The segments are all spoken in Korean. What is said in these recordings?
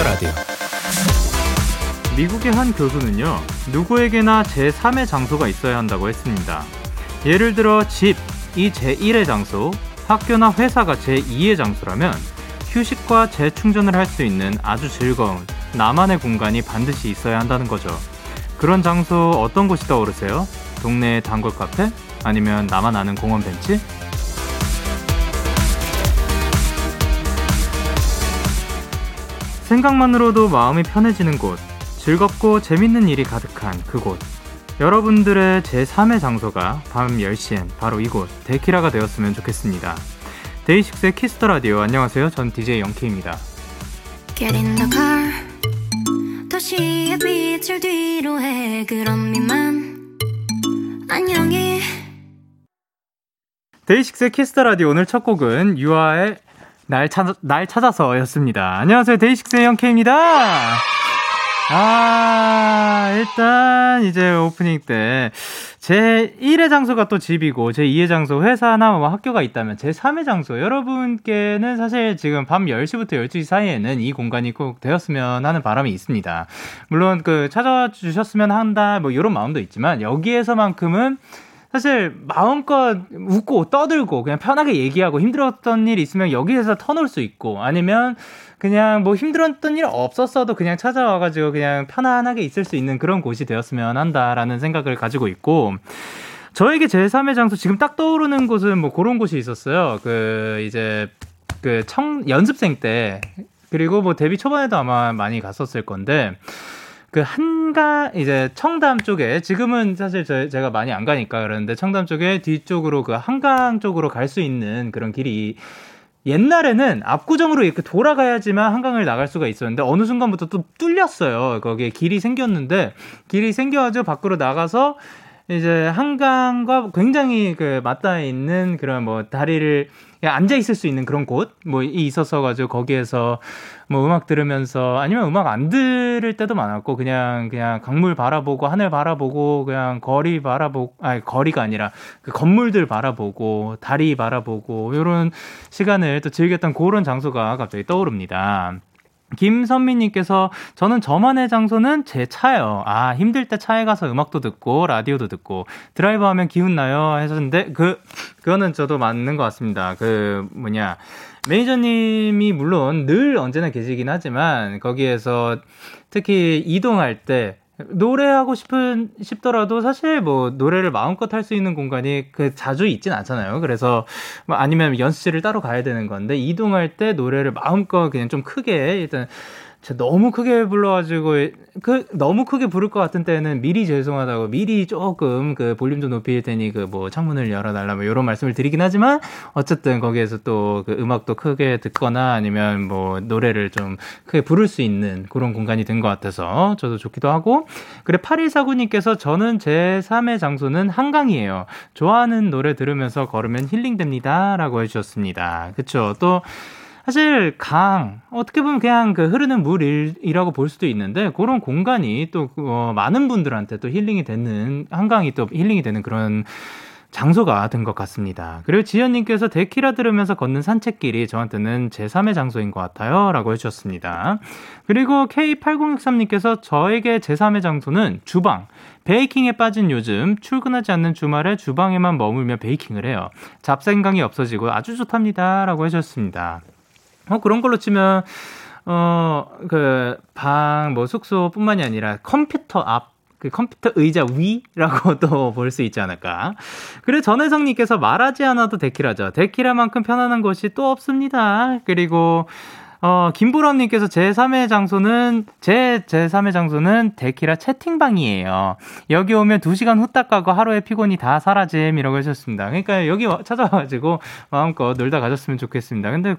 Kiss the Radio. 미국의 한 교수는요, 누구에게나 제3의 장소가 있어야 한다고 했습니다. 예를 들어 집, 이 제1의 장소, 학교나 회사가 제2의 장소라면 휴식과 재충전을 할 수 있는 아주 즐거운 나만의 공간이 반드시 있어야 한다는 거죠. 그런 장소 어떤 곳이 떠오르세요? 동네 단골 카페? 아니면 나만 아는 공원 벤치? 생각만으로도 마음이 편해지는 곳, 즐겁고 재밌는 일이 가득한 그곳. 여러분들의 제3의 장소가 밤 10시엔 바로 이곳 데키라가 되었으면 좋겠습니다. 데이식스의 Kiss the Radio 안녕하세요. 전 DJ 영케입니다. Get in the car. 도시의 빛을 뒤로 해. 그럼 이만 안녕히. 데이식스의 Kiss the Radio 오늘 첫 곡은 유아의 날 찾아 날 찾아서였습니다. 안녕하세요. 데이식스의 영케입니다. 아, 일단 이제 오프닝 때 제 1의 장소가 또 집이고 제 2의 장소 회사나 뭐 학교가 있다면 제 3의 장소 여러분께는 사실 지금 밤 10시부터 12시 사이에는 이 공간이 꼭 되었으면 하는 바람이 있습니다. 물론 그 찾아주셨으면 한다 뭐 이런 마음도 있지만 여기에서만큼은 사실 마음껏 웃고 떠들고 그냥 편하게 얘기하고 힘들었던 일 있으면 여기에서 터놓을 수 있고 아니면 그냥 뭐 힘들었던 일 없었어도 그냥 찾아와가지고 그냥 편안하게 있을 수 있는 그런 곳이 되었으면 한다라는 생각을 가지고 있고 저에게 제3의 장소 지금 딱 떠오르는 곳은 뭐 그런 곳이 있었어요. 그 이제 그 청 연습생 때 그리고 뭐 데뷔 초반에도 아마 많이 갔었을 건데 그 한 가 이제 청담 쪽에 지금은 사실 저, 제가 많이 안 가니까 그러는데 청담 쪽에 뒤쪽으로 그 한강 쪽으로 갈 수 있는 그런 길이 옛날에는 압구정으로 이렇게 돌아가야지만 한강을 나갈 수가 있었는데 어느 순간부터 또 뚫렸어요. 거기에 길이 생겼는데 길이 생겨가지고 밖으로 나가서 이제 한강과 굉장히 그 맞닿아 있는 그런 뭐 다리를 앉아 있을 수 있는 그런 곳 뭐 있었어 가지고 거기에서 뭐 음악 들으면서 아니면 음악 안 들을 때도 많았고 그냥 그냥 강물 바라보고 하늘 바라보고 그냥 거리 바라보고 아니 거리가 아니라 그 건물들 바라보고 다리 바라보고 요런 시간을 또 즐겼던 그런 장소가 갑자기 떠오릅니다. 김선미님께서 저는 저만의 장소는 제 차요. 아 힘들 때 차에 가서 음악도 듣고 라디오도 듣고 드라이브 하면 기운 나요 하셨는데 그 그거는 저도 맞는 것 같습니다. 그 뭐냐 매니저님이 물론 늘 언제나 계시긴 하지만 거기에서 특히 이동할 때 노래하고 싶은 싶더라도 사실 뭐 노래를 마음껏 할 수 있는 공간이 그 자주 있진 않잖아요. 그래서 뭐 아니면 연습실을 따로 가야 되는 건데 이동할 때 노래를 마음껏 그냥 좀 크게 일단 제가 너무 크게 불러가지고 그 너무 크게 부를 것 같은 때는 미리 죄송하다고 미리 조금 그 볼륨 좀 높일 테니 그 뭐 창문을 열어달라 뭐 이런 말씀을 드리긴 하지만 어쨌든 거기에서 또 그 음악도 크게 듣거나 아니면 뭐 노래를 좀 크게 부를 수 있는 그런 공간이 된 것 같아서 저도 좋기도 하고. 그래 8149님께서 저는 제 3의 장소는 한강이에요. 좋아하는 노래 들으면서 걸으면 힐링됩니다라고 해주셨습니다. 그쵸? 또 사실 강 어떻게 보면 그냥 그 흐르는 물이라고 볼 수도 있는데 그런 공간이 또 어, 많은 분들한테 또 힐링이 되는 한강이 또 힐링이 되는 그런 장소가 된 것 같습니다. 그리고 지연님께서 데키라 들으면서 걷는 산책길이 저한테는 제3의 장소인 것 같아요. 라고 해주셨습니다. 그리고 K8063님께서 저에게 제3의 장소는 주방. 베이킹에 빠진 요즘 출근하지 않는 주말에 주방에만 머물며 베이킹을 해요. 잡생각이 없어지고 아주 좋답니다. 라고 해주셨습니다. 어, 그런 걸로 치면, 어, 그, 방, 뭐, 숙소뿐만이 아니라 컴퓨터 앞, 그 컴퓨터 의자 위라고 또볼수 있지 않을까. 그리고 전혜성님께서 말하지 않아도 데키라죠. 데키라만큼 편안한 곳이 또 없습니다. 그리고, 어, 김보람님께서 제3의 장소는, 제, 제3의 장소는 데키라 채팅방이에요. 여기 오면 2시간 후딱 가고 하루의 피곤이 다 사라짐 이라고 하셨습니다. 그러니까 여기 찾아와가지고 마음껏 놀다 가셨으면 좋겠습니다. 근데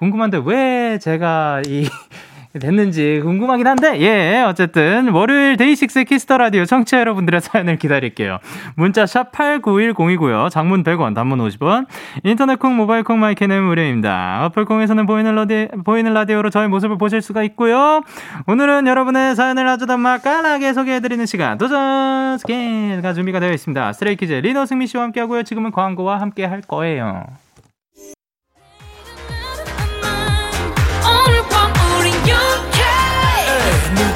궁금한데 왜 제가 이 됐는지 궁금하긴 한데, 예, 어쨌든, 월요일 데이식스 Kiss the Radio 청취자 여러분들의 사연을 기다릴게요. 문자 샵 8910이고요. 장문 100원, 단문 50원. 인터넷 콩, 모바일 콩, 마이크는 무료입니다. 어플 콩에서는 보이는 라디, 보이는 라디오로 저의 모습을 보실 수가 있고요. 오늘은 여러분의 사연을 아주 더 맛깔나게 소개해드리는 시간, 도전 스캔가 준비가 되어 있습니다. 스트레이키즈 리노 승민 씨와 함께 하고요. 지금은 광고와 함께 할 거예요.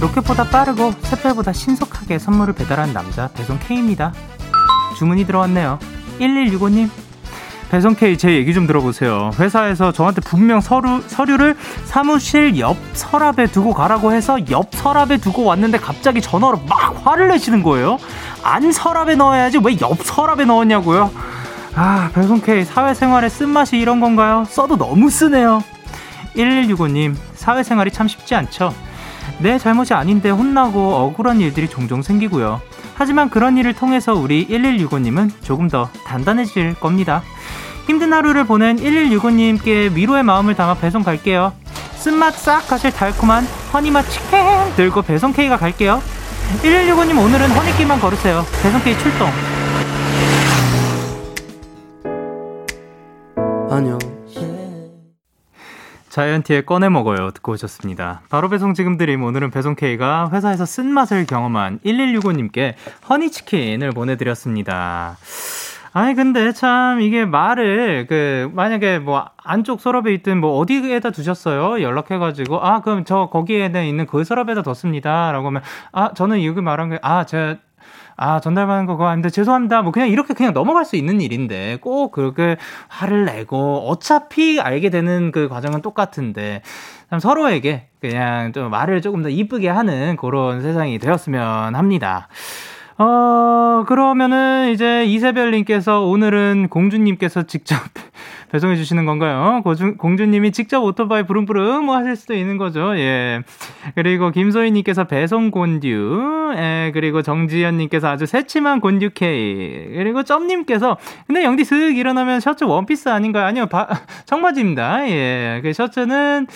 로켓보다 빠르고 샛별보다 신속하게 선물을 배달한 남자 배송 K입니다. 주문이 들어왔네요. 1165님 배송 K 제 얘기 좀 들어보세요. 회사에서 저한테 분명 서류, 서류를 사무실 옆 서랍에 두고 가라고 해서 옆 서랍에 두고 왔는데 갑자기 전화로 막 화를 내시는 거예요. 안 서랍에 넣어야지 왜 옆 서랍에 넣었냐고요. 아 배송 K 사회생활의 쓴맛이 이런 건가요? 써도 너무 쓰네요. 1165님 사회생활이 참 쉽지 않죠. 내 잘못이 아닌데 혼나고 억울한 일들이 종종 생기고요. 하지만 그런 일을 통해서 우리 1165님은 조금 더 단단해질 겁니다. 힘든 하루를 보낸 1165님께 위로의 마음을 담아 배송 갈게요. 쓴맛 싹 가실 달콤한 허니맛 치킨 들고 배송 K가 갈게요. 1165님 오늘은 허니끼만 걸으세요. 배송 K 출동. 안녕. 자이언티의 꺼내 먹어요 듣고 오셨습니다. 바로 배송 지금 드림 오늘은 배송 K가 회사에서 쓴 맛을 경험한 1165님께 허니 치킨을 보내드렸습니다. 아니 근데 참 이게 말을 그 만약에 뭐 안쪽 서랍에 있든 뭐 어디에다 두셨어요 연락해가지고 아 그럼 저 거기에 있는 그 서랍에다 뒀습니다라고 하면 아 저는 여기 말한 게 아 제가 아, 전달받은 거 그거 아닌데 죄송합니다. 뭐 그냥 이렇게 그냥 넘어갈 수 있는 일인데 꼭 그렇게 화를 내고 어차피 알게 되는 그 과정은 똑같은데 참 서로에게 그냥 좀 말을 조금 더 이쁘게 하는 그런 세상이 되었으면 합니다. 어, 그러면은 이제 이세별님께서 오늘은 공주님께서 직접 배송해 주시는 건가요? 고주, 공주님이 직접 오토바이 부릉부릉 뭐 하실 수도 있는 거죠. 예. 그리고 김소희님께서 배송 곤듀, 예. 그리고 정지현님께서 아주 새침한 곤듀 K. 그리고 점님께서 근데 영디 슥 일어나면 셔츠 원피스 아닌가요? 아니요, 바, 청바지입니다. 예. 그 셔츠는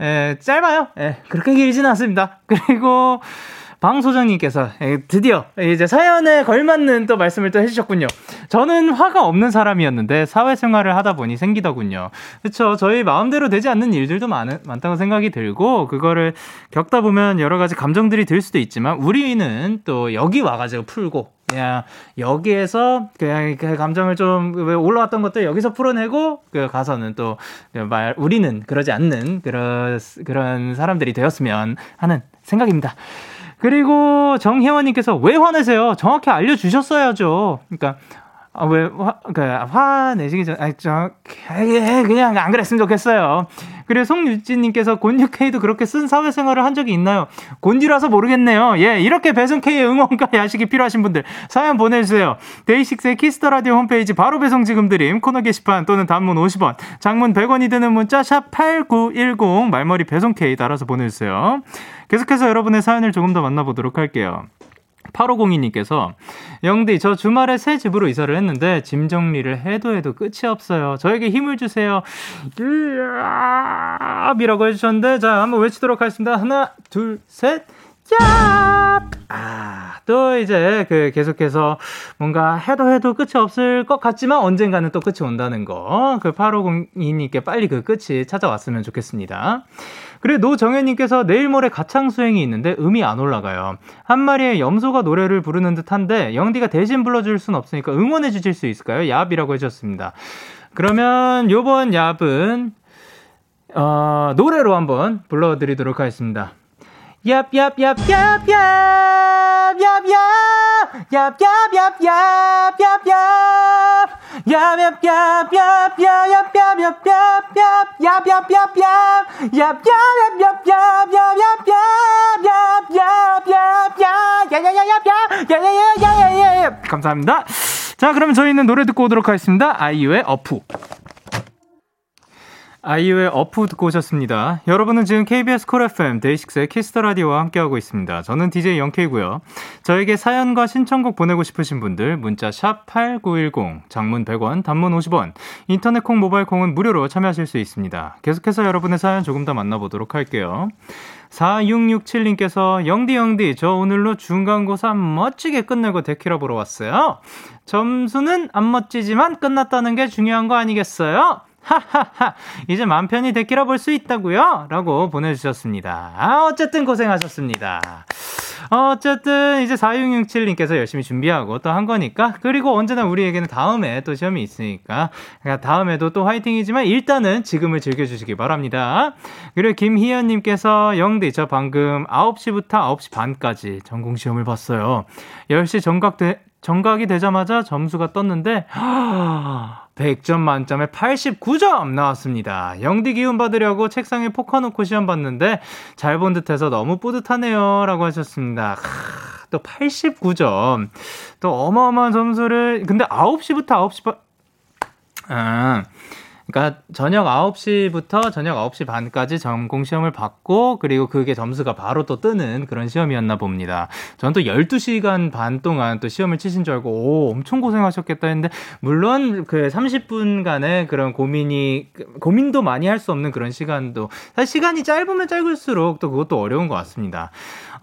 예, 짧아요. 예, 그렇게 길진 않습니다. 그리고 방 소장님께서 드디어 이제 사연에 걸맞는 또 말씀을 또 해주셨군요. 저는 화가 없는 사람이었는데 사회생활을 하다 보니 생기더군요. 그렇죠. 저희 마음대로 되지 않는 일들도 많, 많다고 생각이 들고 그거를 겪다 보면 여러 가지 감정들이 들 수도 있지만 우리는 또 여기 와가지고 풀고 그냥 여기에서 그냥 그 감정을 좀 올라왔던 것들 여기서 풀어내고 그 가서는 또 말 우리는 그러지 않는 그런 그런 사람들이 되었으면 하는 생각입니다. 그리고 정혜원님께서 왜 화내세요? 정확히 알려주셨어야죠. 그러니까 아, 왜, 화, 그, 화내시기 전, 아니, 저, 그냥 안 그랬으면 좋겠어요. 그리고 송유진님께서 곤유케이도 그렇게 쓴 사회생활을 한 적이 있나요? 곤유라서 모르겠네요. 예, 이렇게 배송K의 응원과 야식이 필요하신 분들 사연 보내주세요. 데이식스의 Kiss the Radio 홈페이지 바로 배송 지금 드림 코너 게시판 또는 단문 50원, 장문 100원이 드는 문자 샵 8910 말머리 배송K 따라서 보내주세요. 계속해서 여러분의 사연을 조금 더 만나보도록 할게요. 8502님께서 영디 저 주말에 새 집으로 이사를 했는데 짐 정리를 해도 해도 끝이 없어요. 저에게 힘을 주세요. 이라고 해주셨는데 자 한번 외치도록 하겠습니다. 하나 둘 셋. 야! 아, 또 이제 그 계속해서 뭔가 해도 해도 끝이 없을 것 같지만 언젠가는 또 끝이 온다는 거. 그 8502님께 빨리 그 끝이 찾아왔으면 좋겠습니다. 그리고 노정현님께서 내일 모레 가창 수행이 있는데 음이 안 올라가요. 한 마리의 염소가 노래를 부르는 듯한데 영디가 대신 불러줄 순 없으니까 응원해 주실 수 있을까요? 얍이라고 해주셨습니다. 그러면 요번 얍은 어, 노래로 한번 불러드리도록 하겠습니다. 얍얍얍얍얍 얍얍 얍얍얍얍얍얍 감사합니다. 자, 그러면 저희는 노래 듣고 오도록 하겠습니다. 아이유의 어푸. 아이유의 어푸 듣고 오셨습니다. 여러분은 지금 KBS Cool FM 데이식스의 Kiss the Radio와 함께하고 있습니다. 저는 DJ 영케이고요. 저에게 사연과 신청곡 보내고 싶으신 분들 문자 샵 #8910 장문 100원, 단문 50원, 인터넷 콩, 모바일 콩은 무료로 참여하실 수 있습니다. 계속해서 여러분의 사연 조금 더 만나보도록 할게요. 4667님께서 영디 영디 저 오늘로 중간고사 멋지게 끝내고 데키라 보러 왔어요. 점수는 안 멋지지만 끝났다는 게 중요한 거 아니겠어요? 하하하. 이제 맘 편히 데키라 볼 수 있다고요? 라고 보내주셨습니다. 아, 어쨌든 고생하셨습니다. 어쨌든 이제 4667님께서 열심히 준비하고 또 한 거니까 그리고 언제나 우리에게는 다음에 또 시험이 있으니까 그러니까 다음에도 또 화이팅이지만 일단은 지금을 즐겨주시기 바랍니다. 그리고 김희연님께서 영디 저 방금 9시부터 9시 반까지 전공 시험을 봤어요. 10시 정각 되, 정각이 되자마자 점수가 떴는데 100점 만점에 89점 나왔습니다. 영디 기운 받으려고 책상에 포커 놓고 시험 봤는데 잘 본 듯해서 너무 뿌듯하네요. 라고 하셨습니다. 또 89점. 또 어마어마한 점수를, 근데 9시부터 9시 반, 아, 그러니까 저녁 9시부터 저녁 9시 반까지 전공 시험을 받고 그리고 그게 점수가 바로 또 뜨는 그런 시험이었나 봅니다. 저는 또 12시간 반 동안 또 시험을 치신 줄 알고 오, 엄청 고생하셨겠다 했는데 물론 그 30분간의 그런 고민이 고민도 많이 할 수 없는 그런 시간도 사실 시간이 짧으면 짧을수록 또 그것도 어려운 것 같습니다.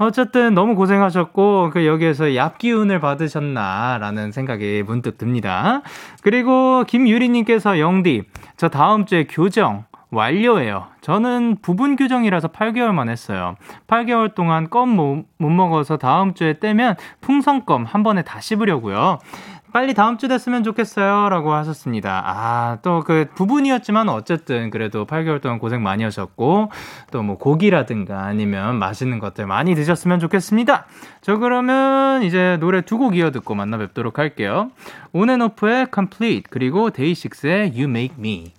어쨌든 너무 고생하셨고 그 여기에서 얍기운을 받으셨나라는 생각이 문득 듭니다. 그리고 김유리님께서 영디 저 다음 주에 교정 완료예요. 저는 부분 규정이라서 8개월만 했어요. 8개월 동안 껌 못 먹어서 다음 주에 떼면 풍선껌 한 번에 다 씹으려고요. 빨리 다음 주 됐으면 좋겠어요. 라고 하셨습니다. 아, 또 그 부분이었지만 어쨌든 그래도 8개월 동안 고생 많이 하셨고, 또 뭐 고기라든가 아니면 맛있는 것들 많이 드셨으면 좋겠습니다. 저 그러면 이제 노래 두 곡 이어 듣고 만나 뵙도록 할게요. 온앤오프의 Complete, 그리고 데이식스의 You Make Me.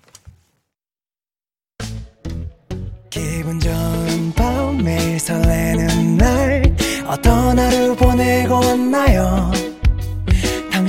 기분 좋은 밤 매일 설레는 날 어떤 하루 보내고 왔나요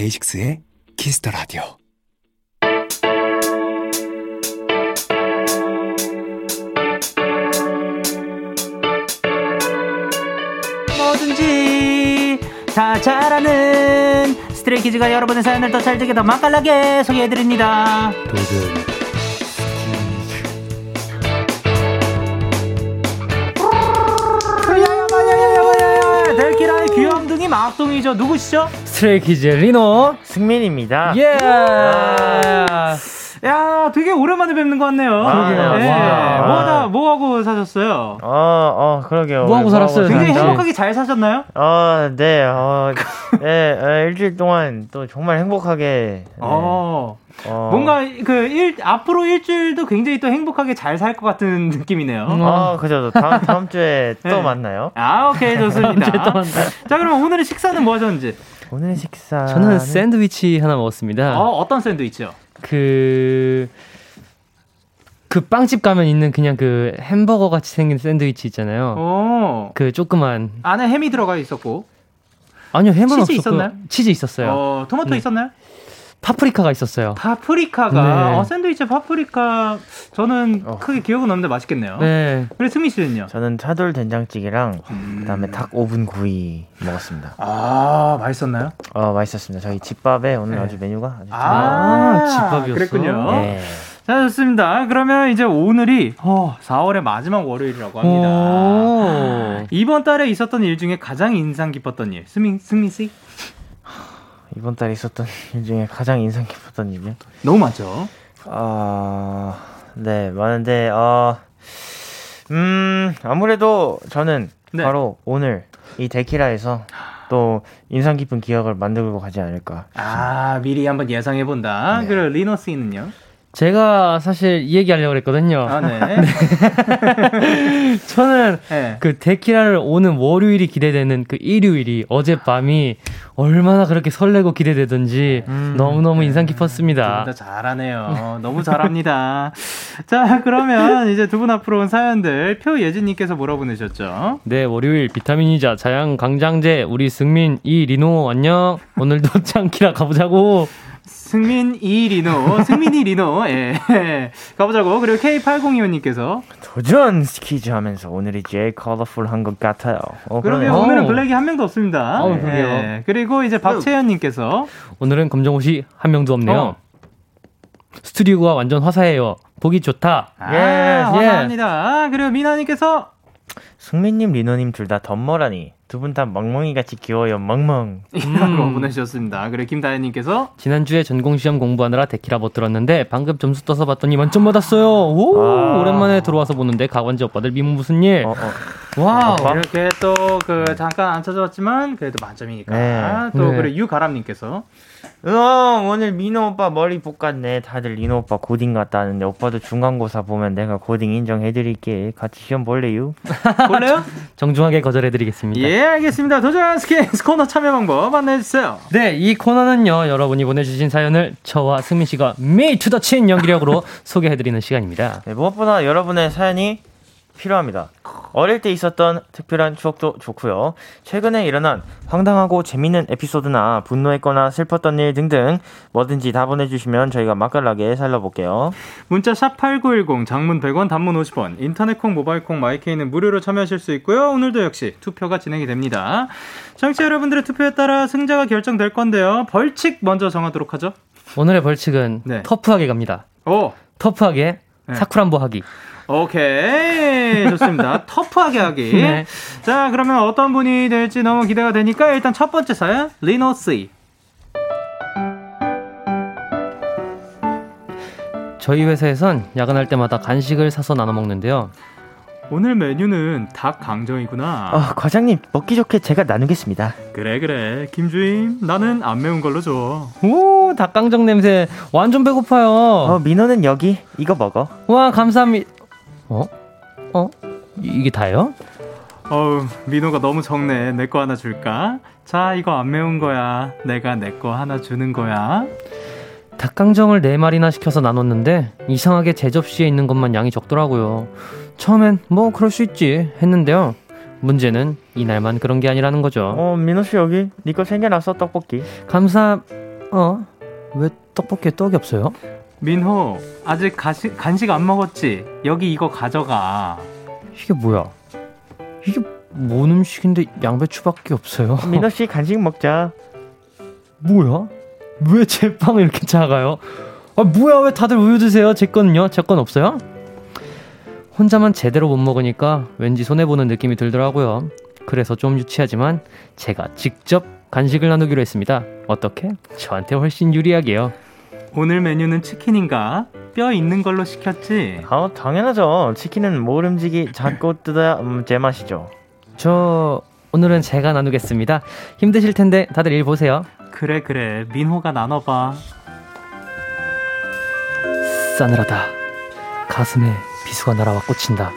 데이식스의 Kiss the Radio. 뭐든지 다 잘하는 스트레이키즈가 여러분의 사연을 더 찰지게 더 맛깔나게 소개해드립니다. 도전. 귀염둥이 막둥이죠. 누구시죠? Stray Kids 리노 승민입니다. 예. 야, 되게 오랜만에 뵙는 것 같네요. 아, 그러게요. 네. 뭐 하다, 뭐 하고 사셨어요? 어, 어, 그러게요. 뭐 하고 살았어요? 굉장히 행복하게 잘 사셨나요? 어, 네, 어, 네, 어, 일주일 동안 또 정말 행복하게. 네. 어. 어. 뭔가 그 일, 앞으로 일주일도 굉장히 또 행복하게 잘 살 것 같은 느낌이네요. 음. 아, 그죠. 다음, 다음 주에 또 네. 만나요. 아, 오케이. 좋습니다. 또 만나요. 자, 그럼 오늘의 식사는 뭐 하셨는지? 오늘 식사. 저는 샌드위치 하나 먹었습니다. 어, 어떤 샌드위치요? 그, 그 빵집 가면 있는 그냥 그 햄버거 같이 생긴 샌드위치 있잖아요. 오. 그 조그만. 안에 햄이 들어가 있었고. 아니요, 햄은 치즈 없었고. 있었나요? 치즈 있었어요. 어, 토마토 네. 있었나요? 파프리카가 있었어요. 파프리카가 네. 어, 샌드위치 파프리카 저는 어. 크게 기억은 없는데 맛있겠네요. 네. 그래 승민 씨는요? 저는 차돌 된장찌개랑 음. 그다음에 닭 오븐 구이 먹었습니다. 아 맛있었나요? 어 맛있었습니다. 저희 집밥에 오늘 네. 아주 메뉴가 아주 아, 집밥이었어. 그랬군요. 네. 자, 좋습니다. 그러면 이제 오늘이 어, 4월의 마지막 월요일이라고 합니다. 이번 달에 있었던 일 중에 가장 인상 깊었던 일. 승민, 승민 씨? 이번 달에 있었던 일 중에 가장 인상 깊었던 일이요? 너무 많죠. 아, 네, 많은데, 어, 음, 아무래도 저는 네. 바로 오늘 이 데키라에서 또 인상 깊은 기억을 만들고 가지 않을까. 아, 미리 한번 예상해 본다. 네. 그리고 리노 씨는요? 제가 사실 이 얘기 하려고 그랬거든요. 아, 네. 네. 저는 네. 그 데키라를 오는 월요일이 기대되는 그 일요일이 어젯밤이 얼마나 그렇게 설레고 기대되던지 음, 너무너무 네. 인상 깊었습니다. 두분 잘하네요. 너무 잘합니다. 자, 그러면 이제 두 분 앞으로 온 사연들 표예진님께서 뭐라 보내셨죠? 네, 월요일 비타민이자 자양 강장제 우리 승민 이 리노 안녕. 오늘도 짱키라 가보자고. 승민 이 리노, 승민이 리노, 예. 가보자고. 그리고 K8025님께서 도전 스키즈 하면서 오늘이 제일 컬러풀한 것 같아요. 어, 그러면 오늘은 블랙이 한 명도 없습니다. 어, 예. 그리고 이제 박채연님께서 오늘은 검정옷이 한 명도 없네요. 어. 스튜디오가 완전 화사해요. 보기 좋다. 아, 예, 화사합니다. 예. 그리고 미나님께서 승민님, 리노님 둘 다 덮머라니. 두 분 다 멍멍이 같이 귀여워요. 멍멍. 라고 음. 보내주셨습니다. 그리고 김다현님께서 지난주에 전공시험 공부하느라 데키라 못 들었는데 방금 점수 떠서 봤더니 만점 받았어요. 오, 아. 오랜만에 들어와서 보는데 가관지 오빠들 미모 무슨 일? 어, 어. 와, 이렇게 또 그 잠깐 안 찾아왔지만 그래도 만점이니까. 네. 또 네. 그리고 유가람님께서 응, 오늘 민호 오빠 머리 볶았네. 다들 민호 오빠 고딩 같다는데 오빠도 중간고사 보면 내가 고딩 인정해드릴게. 같이 시험 볼래요? 볼래요? 정중하게 거절해드리겠습니다. 예, 알겠습니다. 도전 스키즈 코너 참여 방법 안내해주세요. 네, 이 코너는요, 여러분이 보내주신 사연을 저와 승민 씨가 미 to the 친 연기력으로 소개해드리는 시간입니다. 네, 무엇보다 여러분의 사연이 필요합니다. 어릴 때 있었던 특별한 추억도 좋고요. 최근에 일어난 황당하고 재밌는 에피소드나 분노했거나 슬펐던 일 등등 뭐든지 다 보내주시면 저희가 맛깔나게 살려볼게요. 문자 샵 #8910 장문 100원, 단문 50원, 인터넷 콩, 모바일 콩, 마이케이는 무료로 참여하실 수 있고요. 오늘도 역시 투표가 진행이 됩니다. 청취자 여러분들의 투표에 따라 승자가 결정될 건데요. 벌칙 먼저 정하도록 하죠. 오늘의 벌칙은 네. 터프하게 갑니다. 오. 터프하게 네. 사쿠란보 하기. 오케이. 좋습니다. 터프하게 하기. 네. 자, 그러면 어떤 분이 될지 너무 기대가 되니까 일단 첫 번째 사연, 리노씨. 저희 회사에선 야근할 때마다 간식을 사서 나눠 먹는데요. 오늘 메뉴는 닭 강정이구나. 어, 과장님 먹기 좋게 제가 나누겠습니다. 그래 그래 김주임 나는 안 매운 걸로 줘. 오 닭강정 냄새 완전 배고파요. 어 민호는 여기 이거 먹어. 와 감사합니다. 어? 어? 이게 다예요? 어우, 민호가 너무 적네. 내 거 하나 줄까? 자, 이거 안 매운 거야. 내가 내 거 하나 주는 거야. 닭강정을 네 마리나 시켜서 나눴는데 이상하게 제 접시에 있는 것만 양이 적더라고요. 처음엔 뭐 그럴 수 있지 했는데요. 문제는 이날만 그런 게 아니라는 거죠. 어, 민호 씨 여기 니거 챙겨놨어 떡볶이. 감사. 어? 왜 떡볶이에 떡이 없어요? 민호 아직 가시, 간식 안 먹었지? 여기 이거 가져가. 이게 뭐야? 이게 뭔 음식인데 양배추밖에 없어요? 민호 씨 간식 먹자. 뭐야? 왜 제 빵 이렇게 작아요? 아 뭐야 왜 다들 우유 드세요? 제 거는요? 제 건 없어요? 혼자만 제대로 못 먹으니까 왠지 손해 보는 느낌이 들더라고요. 그래서 좀 유치하지만 제가 직접 간식을 나누기로 했습니다. 어떻게? 저한테 훨씬 유리하게요. 오늘 메뉴는 치킨인가? 뼈 있는 걸로 시켰지? 아, 당연하죠. 치킨은 모름지기 잡고 뜯어야 음, 제맛이죠. 저 오늘은 제가 나누겠습니다. 힘드실 텐데 다들 일 보세요. 그래 그래 민호가 나눠봐. 싸늘하다. 가슴에 비수가 날아와 꽂힌다.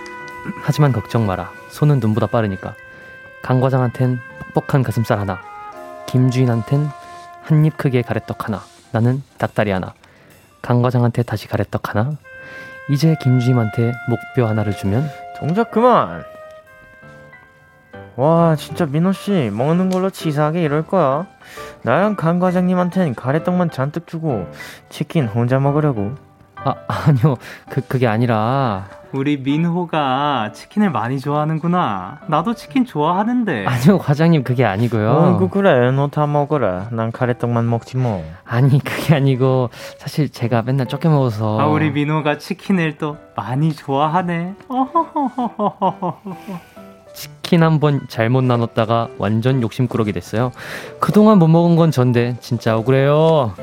하지만 걱정 마라. 손은 눈보다 빠르니까. 강 과장한텐 뻑뻑한 가슴살 하나. 김주인한텐 한 입 크기의 가래떡 하나. 나는 닭다리 하나. 강 과장한테 다시 가래떡 하나. 이제 김주임한테 목뼈 하나를 주면 동작 그만. 와 진짜 민호 씨 먹는 걸로 치사하게 이럴 거야 나랑 강 과장님한텐 가래떡만 잔뜩 주고 치킨 혼자 먹으려고 아 아니요 그 그게 아니라 우리 민호가 치킨을 많이 좋아하는구나. 나도 치킨 좋아하는데. 아니요, 과장님 그게 아니고요. 어이구 그래, 너 다 먹어라. 난 가래떡만 먹지 뭐. 아니 그게 아니고 사실 제가 맨날 쫓겨 먹어서. 아 우리 민호가 치킨을 또 많이 좋아하네. 치킨 한 번 잘못 나눴다가 완전 욕심꾸러기 됐어요. 그동안 못 먹은 건 전데 진짜 억울해요.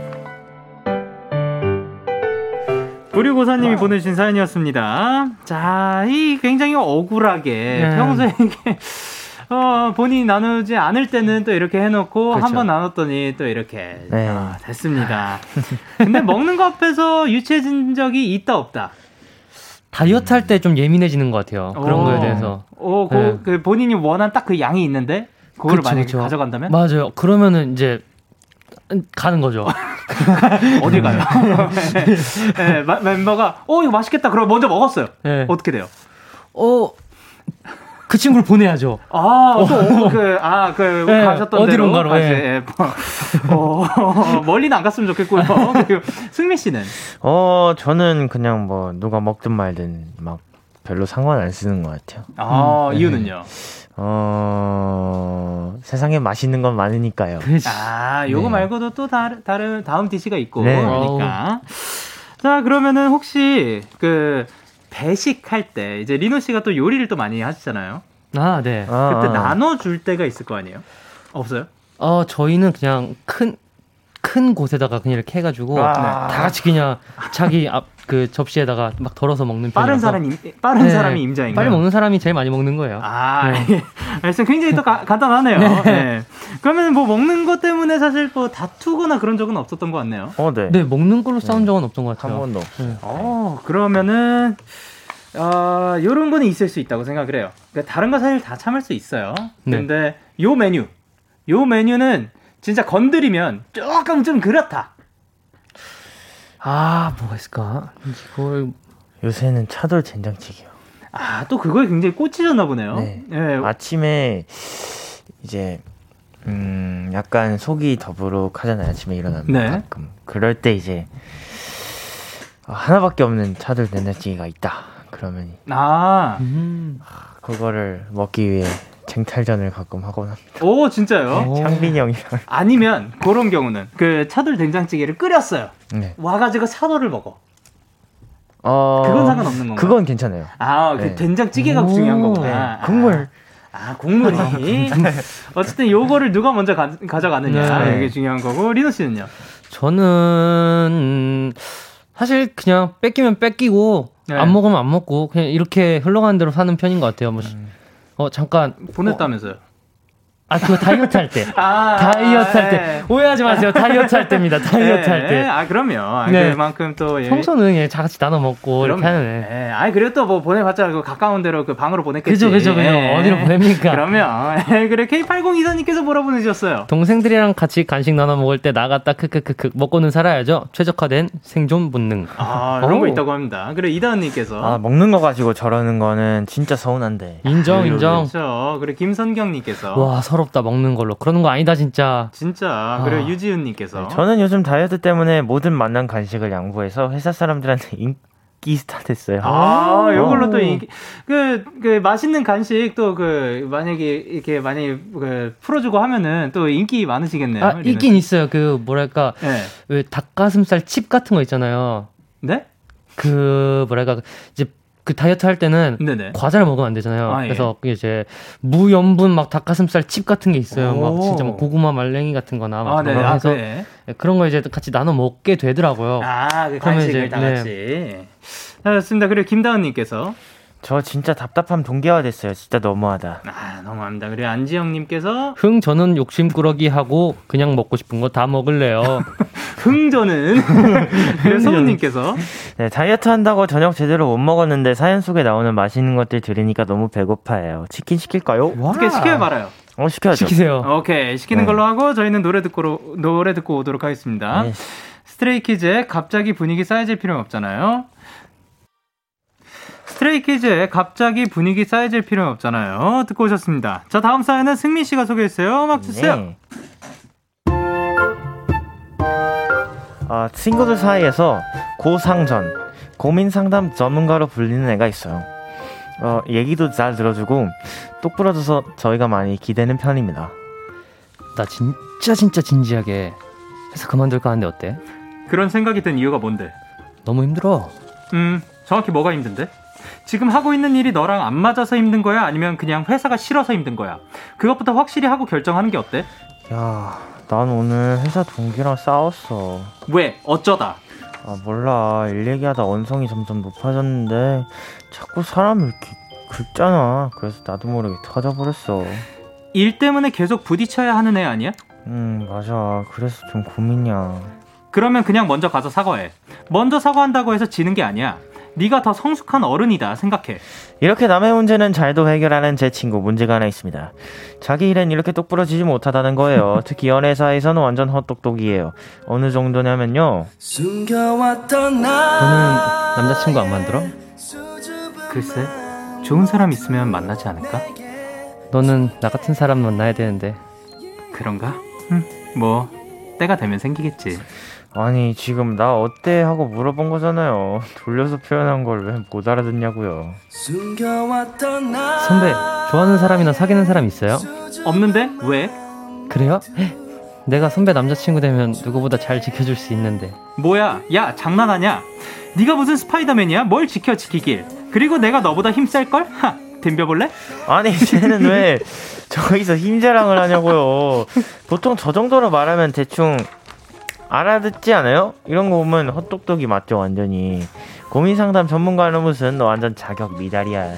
구리고사님이 보내주신 사연이었습니다. 자, 이 굉장히 억울하게 네. 평소에 이게 어, 본인이 나누지 않을 때는 또 이렇게 해놓고 그렇죠. 한번 나눴더니 또 이렇게 네. 어, 됐습니다. 근데 먹는 거 앞에서 유치해진 적이 있다 없다. 다이어트 할 때 좀 예민해지는 것 같아요. 그런 오. 거에 대해서. 오, 그, 네. 그 본인이 원한 딱 그 양이 있는데 그거를 그쵸, 만약에 그쵸. 가져간다면? 맞아요. 그러면은 이제 가는 거죠. 어디 가요? 네, 네, 멤버가 어 이거 맛있겠다. 그럼 먼저 먹었어요. 네. 어떻게 돼요? 어. 그 친구를 보내야죠. 아, 또, 그, 아, 그, 네, 가셨던 어디론가로. 예. 예. 어, 어, 멀리는 안 갔으면 좋겠고요. 그리고 승미 씨는? 어, 저는 그냥 뭐, 누가 먹든 말든 막 별로 상관 안 쓰는 것 같아요. 아, 음, 이유는요? 어, 세상에 맛있는 건 많으니까요. 아, 요거 네. 말고도 또 다른, 다른, 다음 디시가 있고, 네. 그러니까. 자, 그러면은 혹시 그 배식할 때, 이제 리노 씨가 또 요리를 또 많이 하시잖아요. 아, 네. 그때 아. 나눠 줄 때가 있을 거 아니에요? 없어요? 어, 저희는 그냥 큰, 큰 곳에다가 그냥 이렇게 해가지고 아. 다 같이 그냥 자기 앞 그 접시에다가 막 덜어서 먹는 빠른 사람이 빠른 네. 사람이 임자인가요? 빨리 먹는 사람이 제일 많이 먹는 거예요. 아, 네. 말씀 굉장히 또 가, 간단하네요. 네. 네. 그러면 뭐 먹는 것 때문에 사실 뭐 다투거나 그런 적은 없었던 것 같네요. 어, 네. 네, 먹는 걸로 싸운 네. 적은 없던 것 같아요. 한 번도. 네. 어, 그러면은 어, 요런 거는 있을 수 있다고 생각을 해요. 그러니까 다른 거 사실 다 참을 수 있어요. 네. 근데 요 메뉴, 요 메뉴는 진짜 건드리면 조금 좀 그렇다. 아, 뭐가 있을까? 이걸 요새는 차돌 된장찌개요. 아, 또 그거에 굉장히 꽂히셨나 보네요. 네. 네. 아침에 이제 음, 약간 속이 더부룩하잖아요. 아침에 일어나면 네. 가끔. 그럴 때 이제 하나밖에 없는 차돌 된장찌개가 있다. 그러면 아, 음. 그거를 먹기 위해 쟁탈전을 가끔 하곤 합니다. 오 진짜요? 네, 창빈이 형이랑. 아니면 그런 경우는 그 차돌 된장찌개를 끓였어요. 네. 와가지고 차돌을 먹어. 어... 그건 상관없는 건가요? 그건 괜찮아요. 아, 그 네. 된장찌개가 중요한 거구나. 네. 국물. 아, 국물이. 어쨌든 요거를 누가 먼저 가, 져가느냐 네. 이게 중요한 거고 리노 씨는요? 저는 사실 그냥 뺏기면 뺏기고 네. 안 먹으면 안 먹고 그냥 이렇게 흘러가는 대로 사는 편인 것 같아요. 뭐 음. 어 잠깐 보냈다면서요? 아, 그거 다이어트 할 때. 아, 다이어트 할 때. 네. 오해하지 마세요. 다이어트 할 때입니다. 다이어트 네, 할 때. 아, 그럼요. 아, 네. 그만큼 또. 예. 평소는 예, 다 같이 나눠 먹고 이렇게 하는. 예. 아, 그래도 또 뭐 보내봤자 그 가까운 데로 그 방으로 보냈겠지. 그죠, 그죠, 그죠. 예. 어디로 보냅니까? 그러면. 예, 그래, K8024님께서 뭐라 보내주셨어요? 동생들이랑 같이 간식 나눠 먹을 때 나갔다 크크크크 먹고는 살아야죠. 최적화된 생존 본능. 아, 이런 거 있다고 합니다. 그래, 이다은님께서. 아, 먹는 거 가지고 저러는 거는 진짜 서운한데. 인정, 인정. 그렇죠. 그래, 김선경님께서. 와, 서 럽다, 먹는 걸로. 그러는 거 아니다 진짜. 진짜. 그리고 아. 유지훈님께서. 네, 저는 요즘 다이어트 때문에 모든 만난 간식을 양보해서 회사 사람들한테 인기 스타 됐어요. 아, 어. 요걸로 또 인기. 그, 그 맛있는 간식 또 그 만약에 이렇게 많이 그 풀어주고 하면은 또 인기 많으시겠네요. 아, 있긴 있어요. 그 뭐랄까. 네. 왜 닭가슴살 칩 같은 거 있잖아요. 네? 그 뭐랄까 이제 그 다이어트 할 때는 네네. 과자를 먹으면 안 되잖아요. 아, 예. 그래서 이제 무염분 막 닭가슴살 칩 같은 게 있어요. 오. 막 진짜 막 고구마 말랭이 같은 거나 막 아, 네. 아, 해서 네. 그런 거 이제 같이 나눠 먹게 되더라고요. 아, 그 간식을 이제, 다 같이. 네. 알겠습니다. 그리고 김다은 님께서 저 진짜 답답함 동기화 됐어요. 진짜 너무하다. 아, 너무합니다. 그리고 안지영님께서 흥 저는 욕심꾸러기 하고 그냥 먹고 싶은 거 다 먹을래요. 흥 저는 성우님께서 네, 다이어트 한다고 저녁 제대로 못 먹었는데 사연 속에 나오는 맛있는 것들 들으니까 너무 배고파요. 치킨 시킬까요? 와. 어떻게 시켜요 말아요? 어 시켜야죠. 시키세요. 오케이 시키는 네. 걸로 하고 저희는 노래 듣고 노래 듣고 오도록 하겠습니다. 네. Stray Kids의 갑자기 분위기 싸해질 필요는 없잖아요. Stray Kids의 갑자기 분위기 싸해질 필요는 없잖아요. 듣고 오셨습니다. 자, 다음 사연은 승민 씨가 소개했어요. 음악 주세요. 네. 아, 친구들 사이에서 고상전, 고민 상담 전문가로 불리는 애가 있어요. 어, 얘기도 잘 들어주고 똑부러져서 저희가 많이 기대는 편입니다. 나 진짜 진짜 진지하게 해서 그만둘까 하는데 어때? 그런 생각이 든 이유가 뭔데? 너무 힘들어. 음, 정확히 뭐가 힘든데? 지금 하고 있는 일이 너랑 안 맞아서 힘든 거야? 아니면 그냥 회사가 싫어서 힘든 거야? 그것부터 확실히 하고 결정하는 게 어때? 야, 난 오늘 회사 동기랑 싸웠어. 왜? 어쩌다? 아, 몰라. 일 얘기하다 언성이 점점 높아졌는데 자꾸 사람을 이렇게 긁잖아. 그래서 나도 모르게 터져버렸어. 일 때문에 계속 부딪혀야 하는 애 아니야? 음, 맞아. 그래서 좀 고민이야. 그러면 그냥 먼저 가서 사과해. 먼저 사과한다고 해서 지는 게 아니야. 네가 더 성숙한 어른이다 생각해. 이렇게 남의 문제는 잘도 해결하는 제 친구 문제가 하나 있습니다. 자기 일엔 이렇게 똑부러지지 못하다는 거예요. 특히 연애사에서는 완전 헛똑똑이에요. 어느 정도냐면요. 너는 남자친구 안 만들어? 글쎄, 좋은 사람 있으면 만나지 않을까? 너는 나 같은 사람 만나야 되는데 그런가? 응, 뭐 때가 되면 생기겠지. 아니 지금 나 어때 하고 물어본 거잖아요. 돌려서 표현한 걸 왜 못 알아듣냐고요. 선배 좋아하는 사람이나 사귀는 사람 있어요? 없는데 왜? 그래요? 내가 선배 남자친구 되면 누구보다 잘 지켜줄 수 있는데 뭐야? 야 장난하냐? 네가 무슨 스파이더맨이야? 뭘 지켜 지키길? 그리고 내가 너보다 힘셀 걸? 하, 덤벼볼래? 아니 쟤는 왜 저기서 힘 자랑을 하냐고요. 보통 저 정도로 말하면 대충 알아듣지 않아요? 이런 거 보면 헛똑똑이 맞죠 완전히. 고민 상담 전문가는 무슨 너 완전 자격 미달이야.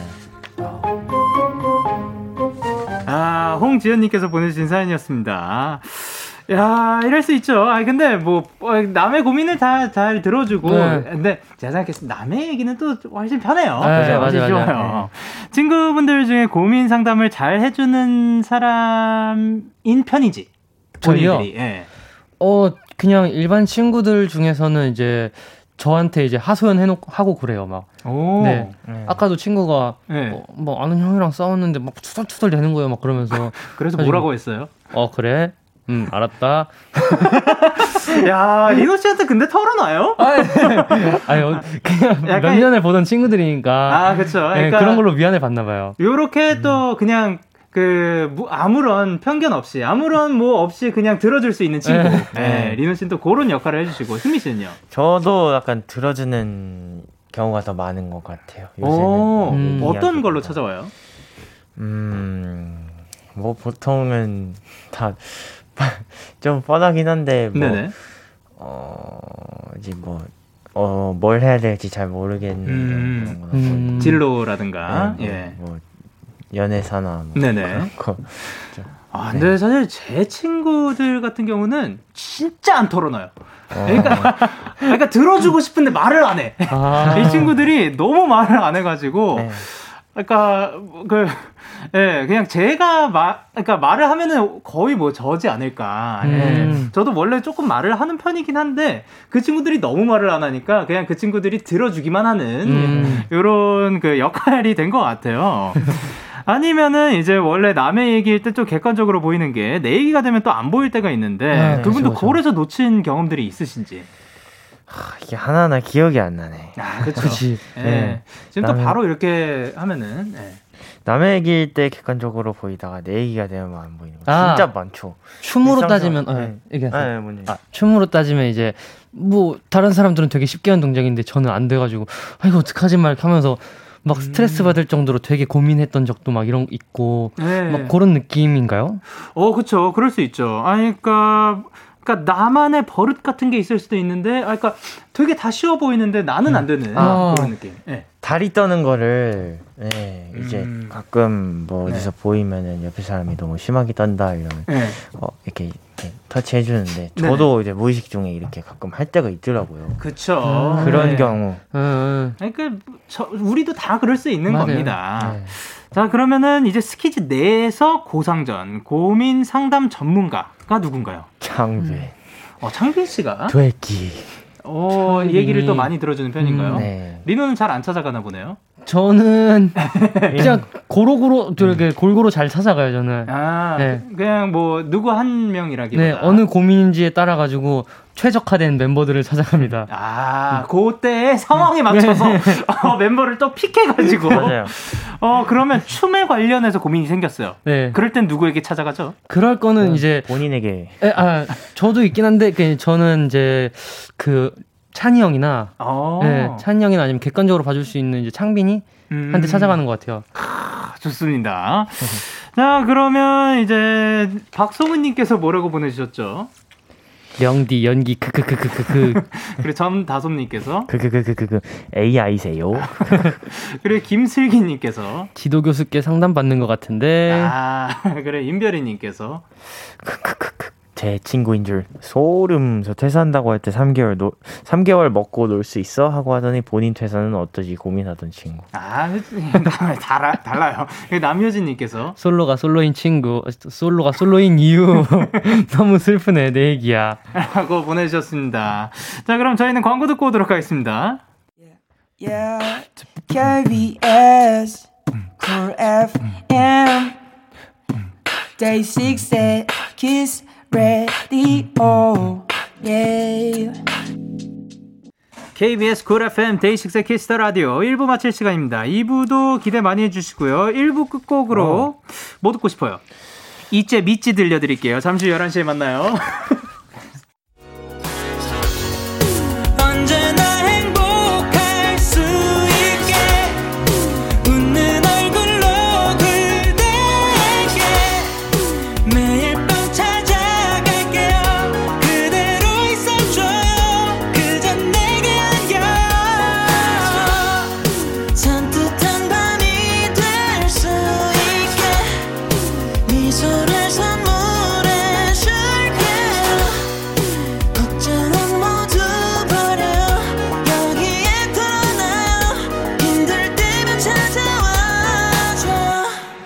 아, 홍지연님께서 보내주신 사연이었습니다. 야, 이럴 수 있죠. 아, 근데 뭐, 어, 남의 고민을 다 잘 들어주고. 네. 근데 제가 생각했을 때 남의 얘기는 또 훨씬 편해요. 네, 그죠? 훨씬 맞아요, 맞아요. 좋아요. 친구분들 중에 고민 상담을 잘 해주는 사람인 편이지. 저희요? 예. 어 그냥 일반 친구들 중에서는 이제 저한테 이제 하소연 해놓고 하고 그래요 막 오. 네. 네. 아까도 친구가 네. 어, 뭐 아는 형이랑 싸웠는데 막 투덜투덜 되는 거예요 막 그러면서 그래서. 뭐라고 했어요? 어 그래 음 알았다 야, 리노 씨한테 근데 털어놔요? 아니 어, 그냥 약간 몇 년을 보던 친구들이니까 아. 네, 그러니까 그런 걸로 미안해 봤나 봐요 요렇게 또 그냥 그 무- 아무런 편견 없이 아무런 뭐 없이 그냥 들어줄 수 있는 친구. 네. 네. 리노 씨는 또 그런 역할을 해주시고 승미 씨는요. 저도 약간 들어주는 경우가 더 많은 것 같아요. 요새는. 오, 음. 어떤 걸로. 찾아와요? 음, 뭐 보통은 다 좀 뻔하긴 한데 뭐 네네. 어, 이제 뭐 어, 뭘 해야 될지 잘 모르겠는 음. 그런 음. 뭐, 진로라든가. 네, 예. 뭐 연애사나 뭐 네네. 그런 거. 아, 근데 사실 제 친구들 같은 경우는 진짜 안 털어놔요. 어, 그러니까, 그러니까 들어주고 싶은데 말을 안 해. 아. 이 친구들이 너무 말을 안 해가지고. 네. 그러니까 그 예, 그냥 제가 말 그러니까 말을 하면은 거의 뭐 저지 않을까. 예. 음. 저도 원래 조금 말을 하는 편이긴 한데 그 친구들이 너무 말을 안 하니까 그냥 그 친구들이 들어주기만 하는 음. 요런 그 역할이 된 것 같아요. 아니면은 이제 원래 남의 얘기일 때 좀 객관적으로 보이는 게 내 얘기가 되면 또 안 보일 때가 있는데 네, 두 분도 그렇죠. 거울에서 놓친 경험들이 있으신지. 하, 이게 하나하나 기억이 안 나네. 아. 그치 예. 네. 지금 또 남의- 바로 이렇게 하면은 예. 남의 얘기일 때 객관적으로 보이다가 내 얘기가 되면 안 보이는 거 아. 진짜 많죠. 춤으로 따지면 어, 네. 얘기하세요 아, 네. 아, 춤으로 따지면 이제 뭐 다른 사람들은 되게 쉽게 하는 동작인데 저는 안 돼가지고 아 이거 어떡하지 막 이렇게 하면서 막 스트레스 받을 정도로 되게 고민했던 적도 막 이런 거 있고 네. 막 그런 느낌인가요? 어, 그쵸. 그럴 수 있죠. 아니, 그니까, 그니까 나만의 버릇 같은 게 있을 수도 있는데, 아, 그니까 되게 다 쉬워 보이는데 나는 안 되는 아. 그런 느낌. 예. 다리 떠는 거를 네, 이제 음. 가끔 뭐 네. 어디서 보이면은 옆에 사람이 너무 심하게 떤다 이러면 예. 어, 이렇게, 이렇게 터치해 주는데 저도 이제 무의식 중에 이렇게 가끔 할 때가 있더라고요. 그쵸. 음. 그런 네. 경우 응, 그러니까 저, 우리도 다 그럴 수 있는 맞아요. 겁니다. 네. 자, 그러면 이제 스키즈 내에서 고상전, 고민 상담 전문가가 누군가요? 장배 어, 창빈 씨가? 되기 어, 이 얘기를 또 많이 들어주는 편인가요? 음, 네. 리노는 잘 안 찾아가나 보네요. 저는 그냥 고루고루 되게 골고루 잘 찾아가요 저는. 아, 네. 그냥 뭐, 누구 한 명이라기보다. 네 어느 고민인지에 따라 가지고 최적화된 멤버들을 찾아갑니다. 아, 그때의 상황에 맞춰서 어, 멤버를 또 픽해가지고. 맞아요. 어, 그러면 춤에 관련해서 고민이 생겼어요. 네. 그럴 땐 누구에게 찾아가죠? 그럴 거는 이제 본인에게 에, 아 저도 있긴 한데 그 저는 이제 그 찬이 형이나 어. 네, 찬이 형이나 아니면 객관적으로 봐줄 수 있는 이제 창빈이 음, 한테 찾아가는 것 같아요. 좋습니다. 자, 그러면 이제 박성은님께서 뭐라고 보내주셨죠? 영디 연기 크크크크크크. 그리고 전다솜님께서 그그그그그 AI세요. 그리고 김슬기님께서 지도 교수께 상담 받는 것 같은데. 아 그래 임별이님께서 크크크크. 제 친구인 줄 소름. 저 퇴사한다고 할 때 3개월 노 3개월 먹고 놀 수 있어 하고 하더니 본인 퇴사는 어떠지 고민하던 친구. 아 달라 달라요. 남효진 님께서 솔로가 솔로인 친구, 솔로가 솔로인 이유. 너무 슬프네, 내 얘기야. 라고 보내 주셨습니다. 자, 그럼 저희는 광고 듣고 오도록 하겠습니다. Yeah, KBS, Cool FM, DAY6의 Kiss the Radio, yeah. KBS Cool FM DAY6 Kiss the Radio 1부 마칠 시간입니다. 2부도 기대 많이 해주시고요. 1부 끝곡으로 뭐 듣고 싶어요? 이제 미찌 들려드릴게요. 잠시 후 11시에 만나요.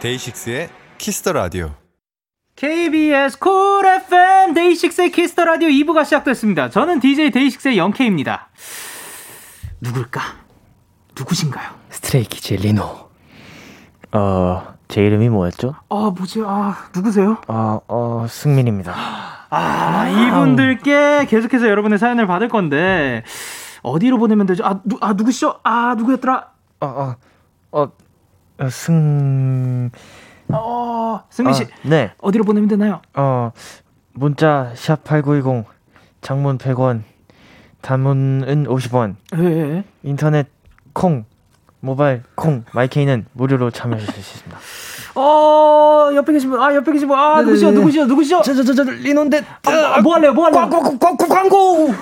DAY6의 Kiss the Radio. KBS 쿨 FM 데이식스의 키스터 라디오 2부가 시작됐습니다. 저는 DJ DAY6의 Young K입니다. 누굴까? 누구신가요? Stray Kids 리노. 어, 제 이름이 뭐였죠? 아, 뭐지? 아, 누구세요? 어, 어, 승민입니다. 아, 이분들께 계속해서 여러분의 사연을 받을 건데 어디로 보내면 되죠? 아, 누, 아 누구시죠? 아, 누구였더라? 어, 어, 어, 어, 승, 어, 승민 씨. 아, 네. 어디로 보내면 되나요? 어, 문자 샵 8910 장문 100원 단문은 50원 예. 인터넷 콩 모바일 콩 마이케이는 무료로 참여하실 수 있습니다. 어, 옆에 계신 분. 아, 옆에 계신 분. 아, 누구시죠? 누구시죠? 누구시죠? 저, 저, 저, 저, 리노인데. 아, 뭐 할래요? 뭐 할래요? 광고, 광고, 광고!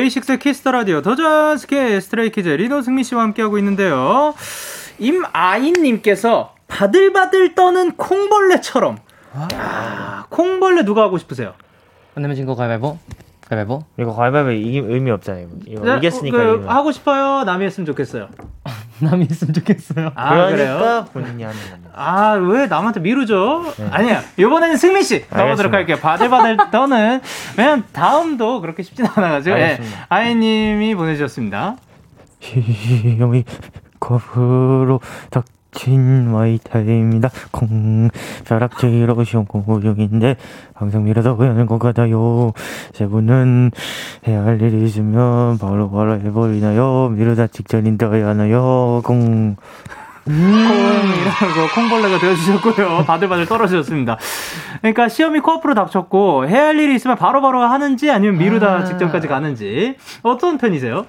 DAY6 Kiss the Radio 도전 스케 Stray Kids 리노 승민 씨와 함께하고 있는데요. 임아인님께서 바들바들 떠는 콩벌레처럼. 야, 콩벌레 누가 하고 싶으세요? 안 내면 진거 가위바위보? 가위바위보? 이거 가위바위보 이기 의미 없잖아요. 이거 네, 이겼으니까 그, 이기는 거. 하고 싶어요. 남이 했으면 좋겠어요. 남이 있으면 좋겠어요. 아, 그러니까 그래요? 본인이 하는 겁니다. 아, 왜 남한테 미루죠? 아니야. 이번에는 승민 씨 가보도록. 할게요. 바들바들 떠는. 왜냐면 다음도 그렇게 쉽진 않아 가지고. 예. 알겠습니다. 아이 님이 보내 주셨습니다. 희영이 kop으로 닥 친 마이타입니다. 콩 쉬운 고용인데 항상 밀어서 그러는 것 같아요. 세 분은 해야 할 일이 있으면 바로 바로 해버리나요? 미루다 직전인데 왜 하나요? 콩 콩이라고 콩벌레가 되어주셨고요. 바들바들 떨어지셨습니다. 그러니까 시험이 코앞으로 닥쳤고 해야 할 일이 있으면 바로바로 하는지 아니면 미루다 아. 직전까지 가는지 어떤 편이세요?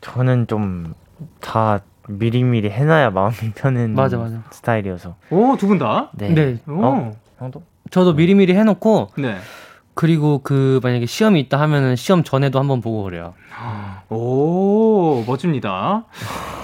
저는 좀다 미리미리 해놔야 마음이 편한 맞아, 맞아. 스타일이어서 오, 두 분 다? 네. 네. 오. 어? 형도? 저도 미리미리 해놓고, 네. 그리고 그, 만약에 시험이 있다 하면은 시험 전에도 한번 보고 그래요. 오, 멋집니다.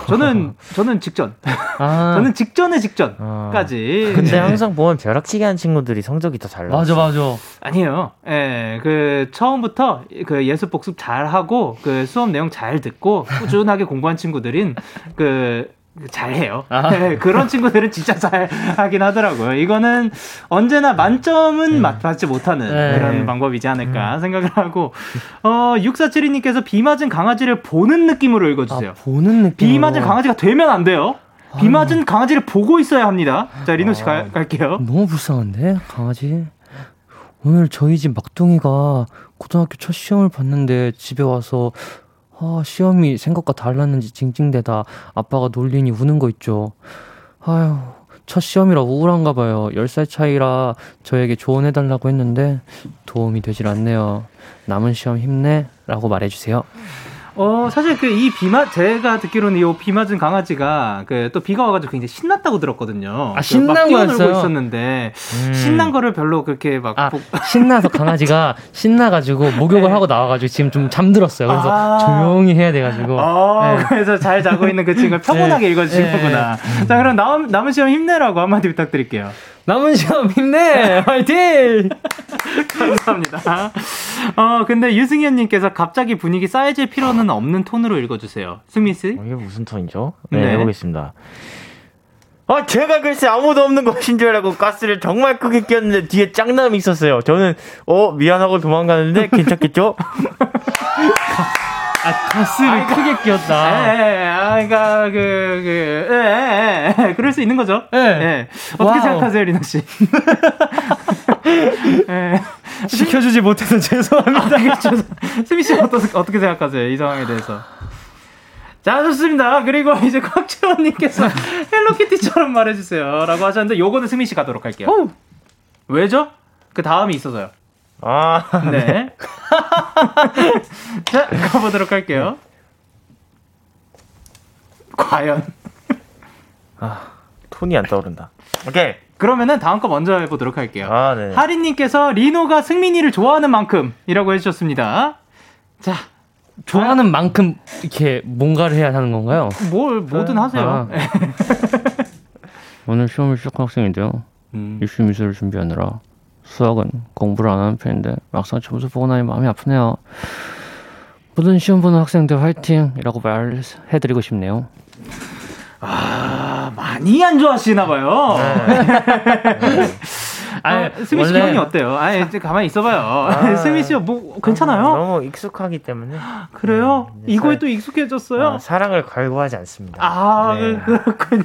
저는, 저는 직전. 아. 저는 직전의 직전까지. 근데 네. 항상 보면 벼락치기 한 친구들이 성적이 더 잘 나와. 맞아, 맞아. 아니에요. 예, 그 처음부터 그 예습 복습 잘 하고 그 수업 내용 잘 듣고 꾸준하게 공부한 친구들인 그 잘해요. 예, 그런 친구들은 진짜 잘 하긴 하더라고요. 이거는 언제나 만점은 맞받지 못하는 네. 그런 방법이지 않을까 생각을 하고 어 6472님께서 비 맞은 강아지를 보는 느낌으로 읽어주세요. 아, 보는 느낌. 비 맞은 강아지가 되면 안 돼요. 비 맞은 강아지를 보고 있어야 합니다. 자 리노 씨 가- 갈게요. 너무 불쌍한데 강아지 오늘 저희 집 막둥이가 고등학교 첫 시험을 봤는데 집에 와서 아 아, 시험이 생각과 달랐는지 징징대다 아빠가 놀리니 우는 거 있죠. 아휴, 첫 시험이라 우울한가 봐요. 10살 차이라 저에게 조언해달라고 했는데 도움이 되질 않네요. 남은 시험 힘내. 라고 말해주세요. 어, 사실 그 이 비마, 제가 듣기로는 이비 맞은 강아지가 그 또 비가 와가지고 굉장히 신났다고 들었거든요. 아, 신난 막 뛰어놀고 거였어요? 있었는데, 음. 신난 거를 별로 그렇게 막. 아, 복- 신나서 강아지가 신나가지고 목욕을 네. 하고 나와가지고 지금 좀 잠들었어요. 그래서 아. 조용히 해야 돼가지고. 어, 네. 그래서 잘 자고 있는 그 친구를 평온하게 네. 읽어주신 네. 거구나. 자, 그럼 남은, 남은 시험 힘내라고 한마디 부탁드릴게요. 남은 시험 힘내! 화이팅! 감사합니다. 어, 근데 유승현님께서 갑자기 분위기 쌓여질 필요는 없는 톤으로 읽어주세요. 승민 씨? 어, 이게 무슨 톤이죠? 네, 네. 해보겠습니다. 아, 제가 글쎄 아무도 없는 것인 줄 알고 가스를 정말 크게 꼈는데 뒤에 짱남이 있었어요. 저는, 어, 미안하고 도망가는데 괜찮겠죠? 아, 가스를 크게 끼웠다. 예, 예, 아, 그러니까 그, 그, 예, 예, 예, 그럴 수 있는 거죠. 예. 예. 어떻게 와우. 생각하세요, 리노 씨? 예. 지켜주지 못해서 죄송합니다. 승민 씨 어떠, 어떻게 생각하세요, 이 상황에 대해서? 자, 좋습니다. 그리고 이제 곽지원님께서 Hello Kitty처럼 말해주세요. 라고 하셨는데, 요거는 승민 씨 가도록 할게요. 왜죠? 그 다음이 있어서요. 아, 네. 자, 가보도록 할게요. 과연. 톤이 안 떠오른다. 오케이. 그러면은 다음 거 먼저 해보도록 할게요. 아, 네. 하리님께서 리노가 승민이를 좋아하는 만큼이라고 해주셨습니다. 자, 좋아하는 만큼 이렇게 뭔가를 해야 하는 건가요? 뭘 뭐든 하세요. 아. 오늘 시험을 시작한 학생인데요. 음. 입시 미술을 준비하느라 수학은 공부를 안 하는 편인데 막상 점수 보고 나니 마음이 아프네요. 모든 시험 보는 학생들 화이팅이라고 말해드리고 싶네요. 아, 많이 안 좋아하시나 봐요. 아, 스미 씨 원래- 기분이 어때요? 아, 이제 가만히 있어봐요. 스미 씨, 뭐 괜찮아요? 너무 익숙하기 때문에. 그래요? 음, 이거에 사- 또 익숙해졌어요? 아, 사랑을 갈구하지 않습니다. 아, 네. 그- 그렇군요.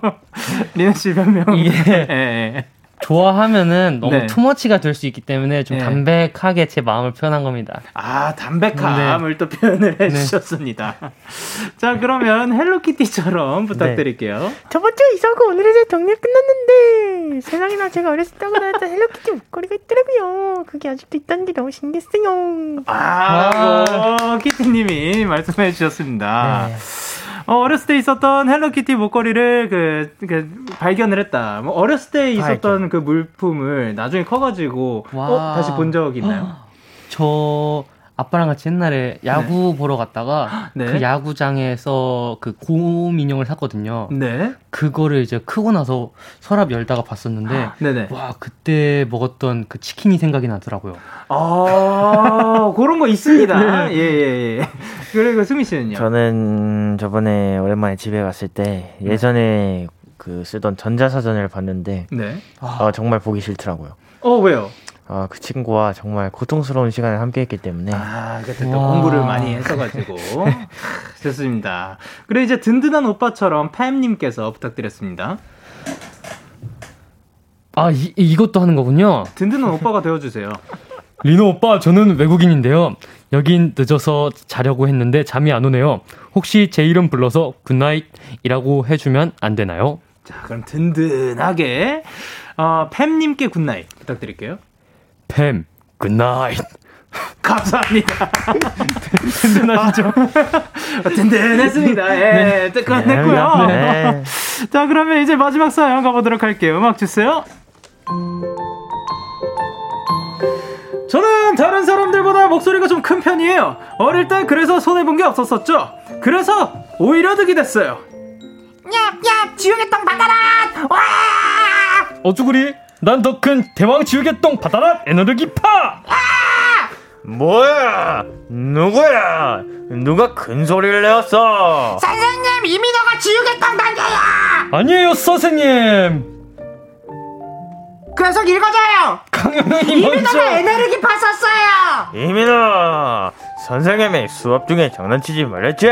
리나 씨 변명. 이게 예, 예. 좋아하면 너무 네. 투머치가 될 수 있기 때문에 좀 네. 담백하게 제 마음을 표현한 겁니다. 아, 담백함을 또 표현을 네. 해주셨습니다. 자, 그러면 Hello Kitty처럼 부탁드릴게요. 저번 주에 이사하고 오늘 이제 정리 끝났는데 세상에나 제가 어렸을 때 하고 다녔던 Hello Kitty 목걸이가 있더라고요. 그게 아직도 있다는 게 너무 신기했어요. 아, 라고 키티님이 말씀해 주셨습니다. 네. 어, 어렸을 때 있었던 Hello Kitty 목걸이를 그, 그 발견을 했다. 뭐 어렸을 때 있었던 그 물품을 나중에 커가지고 어, 와. 다시 본 적 있나요? 저 아빠랑 같이 옛날에 야구 보러 갔다가 네. 그 야구장에서 그 곰 인형을 샀거든요. 네. 그거를 이제 크고 나서 서랍 열다가 봤었는데 네네. 와 그때 먹었던 그 치킨이 생각이 나더라고요. 아, 그런 거 있습니다. 예, 예, 예. 그리고 수미 씨는요? 저는 저번에 오랜만에 집에 갔을 때 예전에 그 쓰던 전자사전을 봤는데 네. 어, 정말 보기 싫더라고요. 어, 왜요? 아, 그 친구와 정말 고통스러운 시간을 함께했기 때문에 아, 그때 또 와. 공부를 많이 했어가지고. 좋습니다. 그리고 이제 든든한 오빠처럼 팸님께서 부탁드렸습니다. 아 이, 이것도 하는 거군요. 든든한 오빠가 되어주세요. 리노 오빠 저는 외국인인데요. 여긴 늦어서 자려고 했는데 잠이 안 오네요. 혹시 제 이름 불러서 good night이라고 해주면 안 되나요? 자, 그럼 든든하게, 어, 팸님께 good night 부탁드릴게요. 팸 good night. 감사합니다. 든든하시죠? 든든했습니다. 예, 네. 끝냈고요. 네. 자, 그러면 이제 마지막 사연 가보도록 할게요. 음악 주세요. 저는 다른 사람들보다 목소리가 좀 큰 편이에요. 어릴 때 그래서 손해본 게 없었었죠. 그래서 오히려 득이 됐어요. 어쭈구리? 난 더 큰 대왕 지우개똥 바다라 에너르기파! 뭐야? 누구야? 누가 큰 소리를 내었어? 아니에요 선생님! 계속 읽어줘요. 강현이 먼저! 에너지 봤었어요. 이민아, 선생님이 수업 중에 장난치지 말랬지?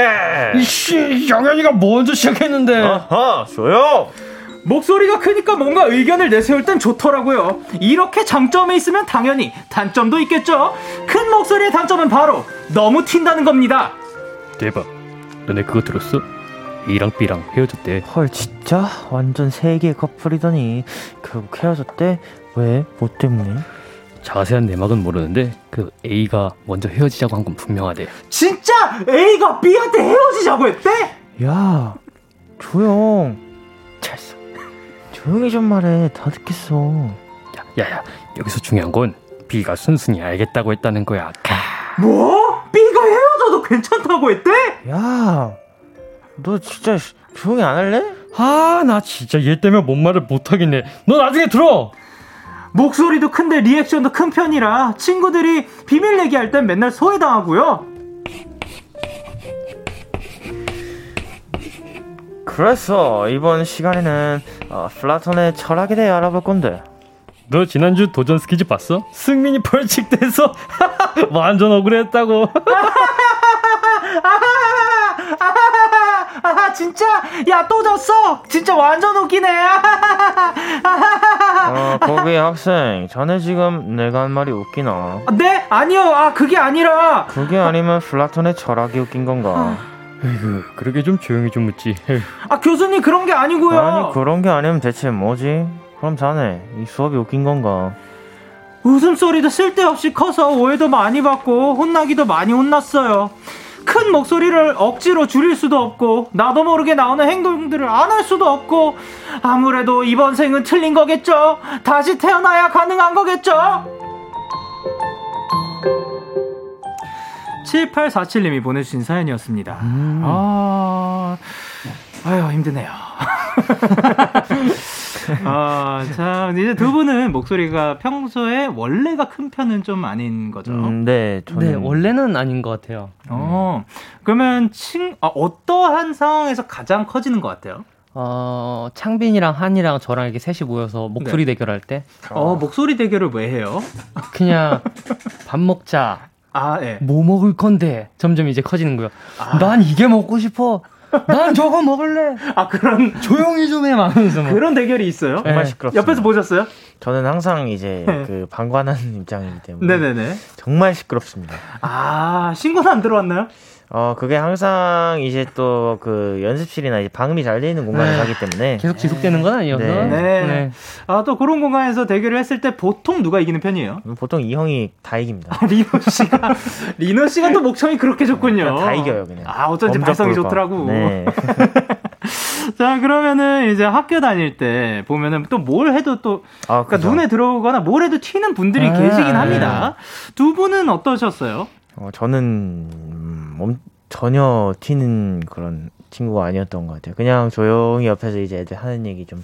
이씨 영현이가 먼저 시작했는데 아하, 소용! 목소리가 크니까 뭔가 의견을 내세울 땐 좋더라고요. 이렇게 장점이 있으면 당연히 단점도 있겠죠. 큰 목소리의 단점은 바로 너무 튄다는 겁니다. 대박. 너네 그거 들었어? A랑 B랑 헤어졌대. 헐 진짜 완전 세계 커플이더니 결국 헤어졌대? 왜? 뭐 때문에? 자세한 내막은 모르는데 그 A가 먼저 헤어지자고 한 건 분명하대. 진짜 A가 B한테 헤어지자고 했대? 야 조용 조용히 좀 말해 다 듣겠어 야야 여기서 중요한 건 B가 순순히 알겠다고 했다는 거야. 가. 뭐? B가 헤어져도 괜찮다고 했대? 야 너 진짜 씨, 조용히 안 할래? 아 나 진짜 얘 때문에 뭔 말을 못 하겠네. 너 나중에 들어. 목소리도 큰데 리액션도 큰 편이라 친구들이 비밀 얘기할 땐 맨날 소외당하고요. 그래서 이번 시간에는 어, 플라톤의 철학에 대해 알아볼 건데 너 지난주 도전 스키즈 봤어? 승민이 벌칙 돼서 완전 억울했다고. 아 진짜 야 또 졌어 진짜 완전 웃기네 어, 거기 학생 자네 지금 내가 한 말이 웃기나 네 아니요 아 그게 아니라 그게 아니면 플라톤의 철학이 웃긴 건가 에이구 그러게 좀 조용히 좀 묻지. 에휴. 아 교수님 그런 게 아니고요 아니 그런 게 아니면 대체 뭐지? 그럼 자네 이 수업이 웃긴 건가? 웃음소리도 쓸데없이 커서 오해도 많이 받고 혼나기도 많이 혼났어요 큰 목소리를 억지로 줄일 수도 없고 나도 모르게 나오는 행동들을 안 할 수도 없고 아무래도 이번 생은 틀린 거겠죠 다시 태어나야 가능한 거겠죠 7847님이 보내주신 사연이었습니다 아, 아유 힘드네요 아, 자, 이제 두 분은 목소리가 평소에 원래가 큰 편은 좀 아닌 거죠. 음, 네 저는 네 원래는 아닌 것 같아요. 어, 그러면 친, 아, 어떠한 상황에서 가장 커지는 것 같아요? 어 창빈이랑 한이랑 저랑 이렇게 셋이 모여서 목소리 대결할 때 어, 목소리 대결을 왜 해요? 그냥 밥 먹자. 아, 예. 뭐 먹을 건데 점점 이제 커지는 거예요. 난 이게 먹고 싶어. 난 저거 먹을래. 아, 그런, 조용히 좀 해. 막면서 막. 그런 대결이 있어요? 정말 네. 시끄럽습니다 옆에서 보셨어요? 저는 항상 이제 네. 그 방관하는 입장이기 때문에 네네네. 정말 시끄럽습니다 아, 신고는 안 들어왔나요? 어 그게 항상 이제 또 그 연습실이나 이제 방음이 잘 돼 있는 공간에 네. 가기 때문에 계속 지속되는 건 아니어서. 네. 네. 아, 또 그런 공간에서 대결을 했을 때 보통 누가 이기는 편이에요? 보통 이 형이 다 이깁니다 아, 리노 씨가, 리노 씨가 또 목청이 그렇게 좋군요. 다 이겨요 그냥 아, 어쩐지 발성이. 좋더라고. 네. 자, 그러면은 이제 학교 다닐 때 보면은 또 뭘 해도 또 아, 그러니까. 눈에 들어오거나 뭘 해도 튀는 분들이 아, 계시긴 네. 합니다. 두 분은 어떠셨어요? 어, 저는 음, 엄- 전혀 튀는 그런 친구가 아니었던 것 같아요. 그냥 조용히 옆에서 이제 애들 하는 얘기 좀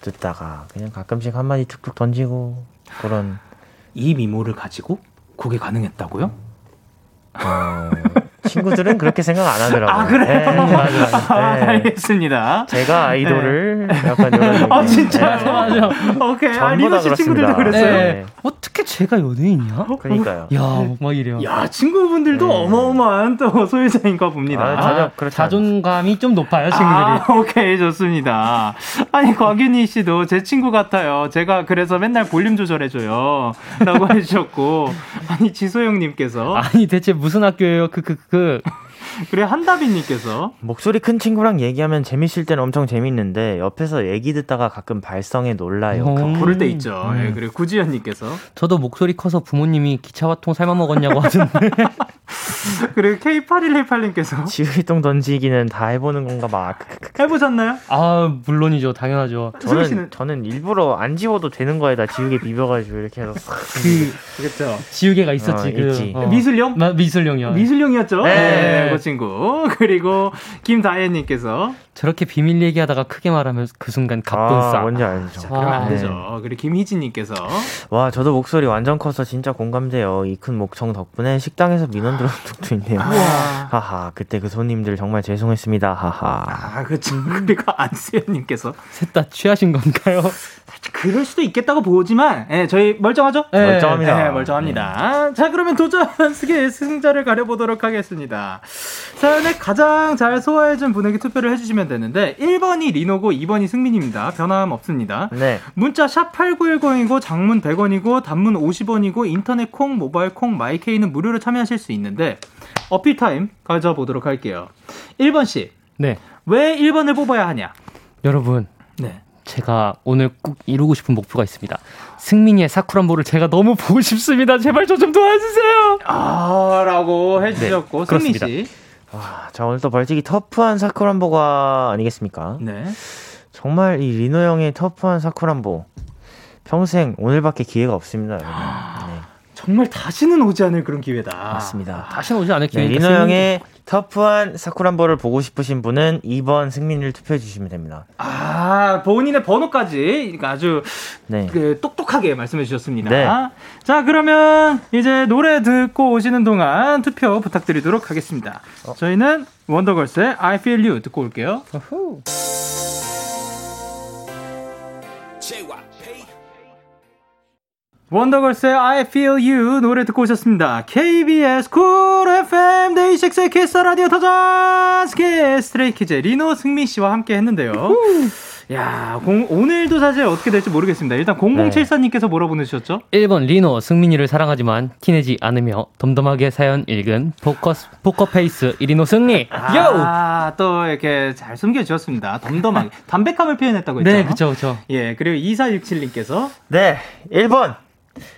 듣다가 그냥 가끔씩 한마디 툭툭 던지고 그런 이 미모를 가지고 그게 가능했다고요? 어, 친구들은 그렇게 생각 안 하더라고요. 아, 그래요? 네. 아, 네. 알겠습니다. 제가 아이돌을 약간 이런. 아, 진짜요? 네. 맞아. 오케이. 아, 전부 리노 다 씨. 친구들도 그랬어요? 네. 어떻게 제가 연예인이야? 그러니까요. 야, 막 이래요. 야, 친구분들도 네. 어마어마한 또 소유자인가 봅니다. 아, 전혀 그렇지 자존감이 좀 높아요, 친구들이. 아, 오케이, 좋습니다. 아니, 곽윤희 씨도 제 친구 같아요. 제가 그래서 맨날 볼륨 조절해줘요. 라고 해주셨고. 아니, 지소영님께서. 아니 대체 무슨 학교예요? 그 그 그. 그래, 한다빈님께서. 목소리 큰 친구랑 얘기하면 재밌을 때는 엄청 재밌는데 옆에서 얘기 듣다가 가끔 발성에 놀라요. 음. 부를 때 있죠. 예, 그리고 구지연님께서. 저도 목소리 커서 부모님이 기차와통 삶아 먹었냐고 하던데. 그리고 K8118님께서. 지휘통 던지기는 다 해보는 건가 막. 해보셨나요? 아 물론이죠, 당연하죠. 수빈 씨는? 저는 저는 일부러 안 지워도 되는 거에다 지우개 비벼가지고 이렇게 해서 싹. 그 그렇죠. 지우개가 있었지. 어, 그 있지. 미술용? 마, 미술용이요. 미술용이었죠? 네. 네, 그 친구. 그리고 김다혜님께서. 저렇게 비밀 얘기하다가 크게 말하면 그 순간 가쁜 아, 싸. 뭔지 알죠. 그러면 안 아, 되죠. 그리고 김희진님께서. 와 저도 목소리 완전 커서 진짜 공감돼요. 이 큰 목청 덕분에 식당에서 민원 들어온 적도 있네요. 하하 그때 그 손님들 정말 죄송했습니다. 하하. 아, 그렇죠. 그리고 안수현님께서. 셋 다 취하신 건가요? 그럴 수도 있겠다고 보지만 예, 저희 멀쩡하죠? 예, 멀쩡합니다. 예, 멀쩡합니다. 자, 그러면 도전 스케 승자를 가려보도록 하겠습니다. 사연에 가장 잘 소화해준 분에게 투표를 해주시면 되는데 1번이 리노고 2번이 승민입니다. 변함 없습니다. 네. 문자 샵 8910이고 장문 100원이고 단문 50원이고 인터넷 콩, 모바일 콩, My K는 무료로 참여하실 수 있는데 어필 타임 가져보도록 할게요. 1번 씨. 네. 왜 1번을 뽑아야 하냐? 여러분, 네. 제가 오늘 꼭 이루고 싶은 목표가 있습니다. 승민이의 사쿠란보를 제가 너무 보고 싶습니다. 제발 저 좀 도와주세요. 아, 라고 해주셨고, 네, 승민 그렇습니다. 씨. 아, 자, 오늘 또 벌칙이 터프한 사쿠란보가 아니겠습니까? 네. 정말 이 리노 형의 터프한 사쿠란보. 평생 오늘밖에 기회가 없습니다, 여러분. 네, 정말 다시는 오지 않을 그런 기회다. 맞습니다. 다시는 오지 않을 네, 기회니까. 리노 형의 터프한 사쿠란보를 보고 싶으신 분은 2번 승민이를 투표해 주시면 됩니다. 아, 본인의 번호까지 아주 네. 그 똑똑하게 말씀해 주셨습니다. 네. 자, 그러면 이제 노래 듣고 오시는 동안 투표 부탁드리도록 하겠습니다. 저희는 원더걸스의 I Feel You 듣고 올게요. 원더걸스의 I Feel You 노래 듣고 오셨습니다. KBS Cool FM DAY6의 Kiss the Radio 도전 스케 Stray Kids 리노 승민 씨와 함께 했는데요. 야, 공, 오늘도 사실 어떻게 될지 모르겠습니다. 일단 0074님께서 뭐라 보내주셨죠? 1번 리노 승민이를 사랑하지만 티내지 않으며 덤덤하게 사연 읽은 포커스, 포커페이스 이리노 승리. 요! 아, 또 이렇게 잘 숨겨주셨습니다. 덤덤하게. 담백함을 표현했다고 했죠? 네, 그쵸, 그쵸. 예, 그리고 2467님께서 네, 1번.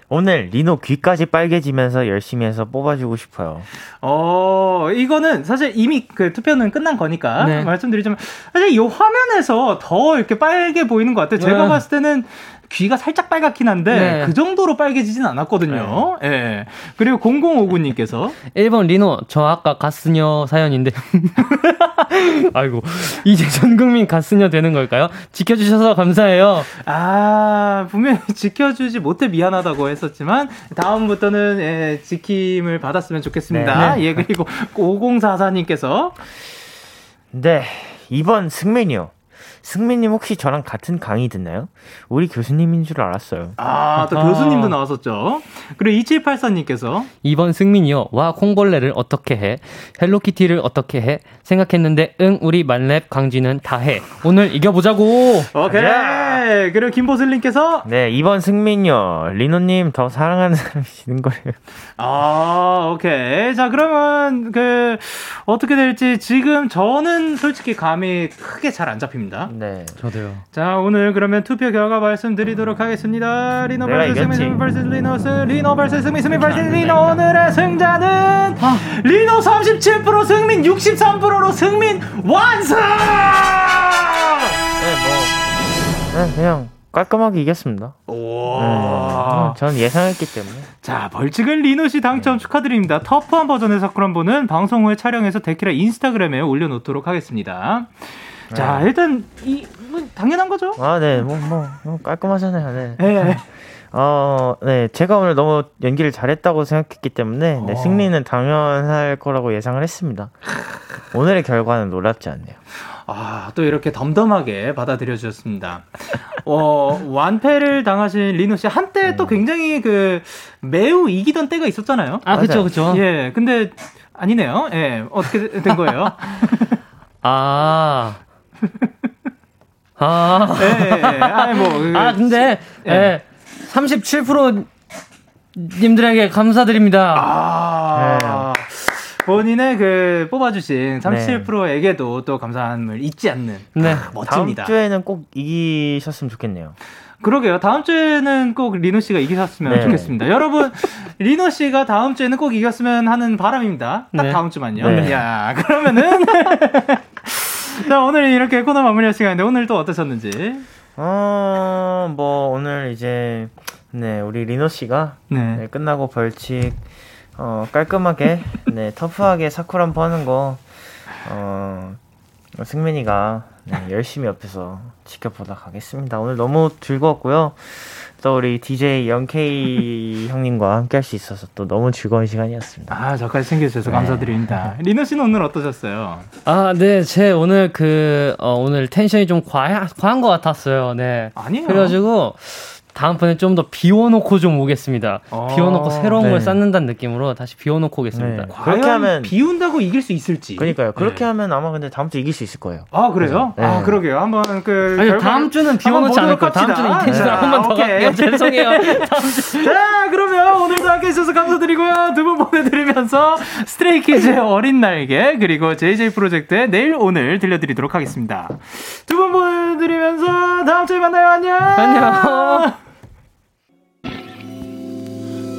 오늘 리노 귀까지 빨개지면서 열심히 해서 뽑아주고 싶어요. 어, 이거는 사실 이미 그 투표는 끝난 거니까 네. 말씀드리자면 사실 이 화면에서 더 이렇게 빨개 보이는 것 같아요. 제가 네. 봤을 때는 귀가 살짝 빨갛긴 한데 네. 그 정도로 빨개지진 않았거든요. 예. 그리고 0059님께서 1번 리노, 저 아까 가스녀 사연인데. 아이고, 이제 전 국민 가스녀 되는 걸까요? 지켜주셔서 감사해요. 아, 분명히 지켜주지 못해 미안하다고 했었지만, 다음부터는, 예, 지킴을 받았으면 좋겠습니다. 네. 예, 그리고 5044님께서, 네, 2번 승민이요. 승민님 혹시 저랑 같은 강의 듣나요? 우리 교수님인 줄 알았어요. 아, 또 아. 교수님도 나왔었죠. 그리고 2784님께서, 2번 승민이요. 와, 콩벌레를 어떻게 해? 헬로키티를 어떻게 해? 생각했는데, 응, 우리 만렙 강쥐는 다 해. 오늘 이겨보자고! 오케이. 가 자. 그리고 김보슬님께서, 네, 2번 승민이요. 리노님 더 사랑하는 사람이 지는 거예요. 아, 오케이. 자, 그러면, 그, 어떻게 될지 지금 저는 솔직히 감이 크게 잘 안 잡힙니다. 네. 저도요. 자, 오늘 그러면 투표 결과 말씀드리도록 하겠습니다. 리노 내가 vs 이겼지. 승민 vs 리노 스 리노 vs 승민 승민 vs 리노 오늘의 승자는 아. 리노 37% 승민 63%로 승민 완승! 네, 뭐. 네, 그냥 깔끔하게 이겼습니다. 네, 오. 전 예상했기 때문에. 자, 벌칙은 리노 씨 당첨 축하드립니다. 터프한 버전의 사쿠란보는 방송 후에 촬영해서 데키라 인스타그램에 올려놓도록 하겠습니다. 자, 일단 이 뭐, 당연한 거죠? 아, 네, 뭐, 뭐, 뭐 깔끔하잖아요. 네. 예. 어, 네, 제가 오늘 너무 연기를 잘했다고 생각했기 때문에 네, 어. 승리는 당연할 거라고 예상을 했습니다. 오늘의 결과는 놀랍지 않네요. 아, 또 이렇게 덤덤하게 받아들여 주셨습니다. 어, 완패를 당하신 리노 씨 한때 또 굉장히 그 매우 이기던 때가 있었잖아요. 아, 맞아요. 그쵸. 예, 근데 아니네요. 예, 어떻게 된 거예요? 아. 아. 예, 예, 예. 아니 뭐 그, 아, 근데, 예. 예. 37% 님들에게 감사드립니다. 아. 본인의 그 뽑아주신 네. 37%에게도 또 감사함을 잊지 않는 네. 멋집니다. 다음 주에는 꼭 이기셨으면 좋겠네요. 그러게요. 다음 주에는 꼭 리노 씨가 이기셨으면 네. 좋겠습니다. 여러분, 리노 씨가 다음 주에는 꼭 이겼으면 하는 바람입니다. 딱 네. 다음 주만요. 네. 야, 그러면은 자 오늘 이렇게 코너 마무리할 시간인데 오늘 또 어떠셨는지? 어, 뭐, 오늘 이제, 네, 우리 리노 씨가 네. 네, 끝나고 벌칙, 어, 깔끔하게, 네, 터프하게 사쿠란포 하는 거, 어, 승민이가, 네, 열심히 옆에서 지켜보다 가겠습니다. 오늘 너무 즐거웠고요. 또 우리 DJ 영케이 형님과 함께 할 수 있어서 또 너무 즐거운 시간이었습니다. 아, 저까지 챙겨주셔서 네. 감사드립니다. 리노 씨는 오늘 어떠셨어요? 아, 네, 제 오늘 그, 어, 오늘 텐션이 좀 과한, 과한 것 같았어요. 네. 아니에요. 그래가지고, 다음번에 좀 더 비워놓고 좀 오겠습니다. 어, 비워놓고 새로운 네. 걸 쌓는다는 느낌으로 다시 비워놓고 오겠습니다. 네. 과연 그렇게 하면- 비운다고 이길 수 있을지. 그러니까요. 그렇게 네. 하면 아마 근데 다음 주 이길 수 있을 거예요. 아 그래요? 네. 아 그러게요. 한번 그 아니, 결과를 다음 주는 한번 비워놓지 않을 거예요. 다음 주는 합시다. 인텐시를 네. 한번더 오케이. 갈게요. 죄송해요. 다음 주. 자, 그러면 오늘도 함께 해주셔서 감사드리고요. 두 분 보내드리면서 스트레이키즈의 어린 날개, 그리고 JJ 프로젝트의 내일 오늘 들려드리도록 하겠습니다. 두 분 보내드리면서 다음 주에 만나요. 안녕! 안녕.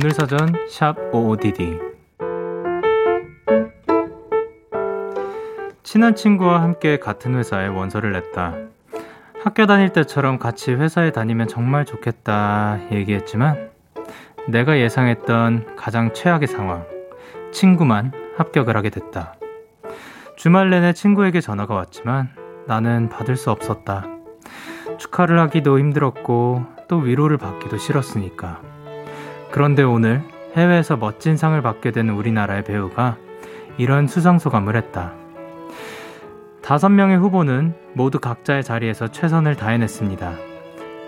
오늘 사전 샵 OODD 친한 친구와 함께 같은 회사에 원서를 냈다. 학교 다닐 때처럼 같이 회사에 다니면 정말 좋겠다 얘기했지만 내가 예상했던 가장 최악의 상황. 친구만 합격을 하게 됐다. 주말 내내 친구에게 전화가 왔지만 나는 받을 수 없었다. 축하를 하기도 힘들었고 또 위로를 받기도 싫었으니까. 그런데 오늘 해외에서 멋진 상을 받게 된 우리나라의 배우가 이런 수상소감을 했다. 다섯 명의 후보는 모두 각자의 자리에서 최선을 다해냈습니다.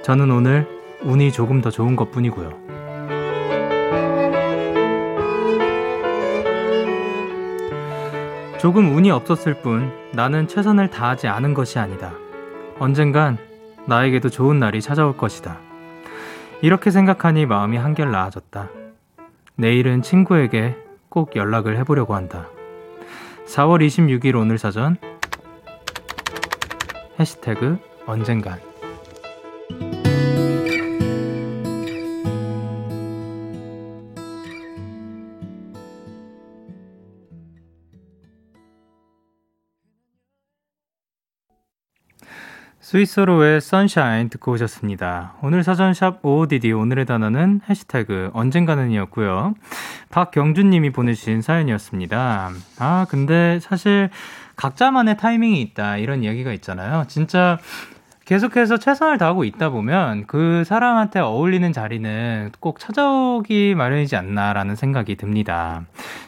저는 오늘 운이 조금 더 좋은 것 뿐이고요. 조금 운이 없었을 뿐 나는 최선을 다하지 않은 것이 아니다. 언젠간 나에게도 좋은 날이 찾아올 것이다. 이렇게 생각하니 마음이 한결 나아졌다. 내일은 친구에게 꼭 연락을 해보려고 한다. 4월 26일 오늘 사전 해시태그 언젠간 스위스로의 선샤인 듣고 오셨습니다. 오늘 사전샵 OODD 오늘의 단어는 해시태그 언젠가는이었고요. 박경준님이 보내주신 사연이었습니다. 아 근데 사실 각자만의 타이밍이 있다 이런 이야기가 있잖아요. 진짜 계속해서 최선을 다하고 있다 보면 그 사람한테 어울리는 자리는 꼭 찾아오기 마련이지 않나라는 생각이 듭니다.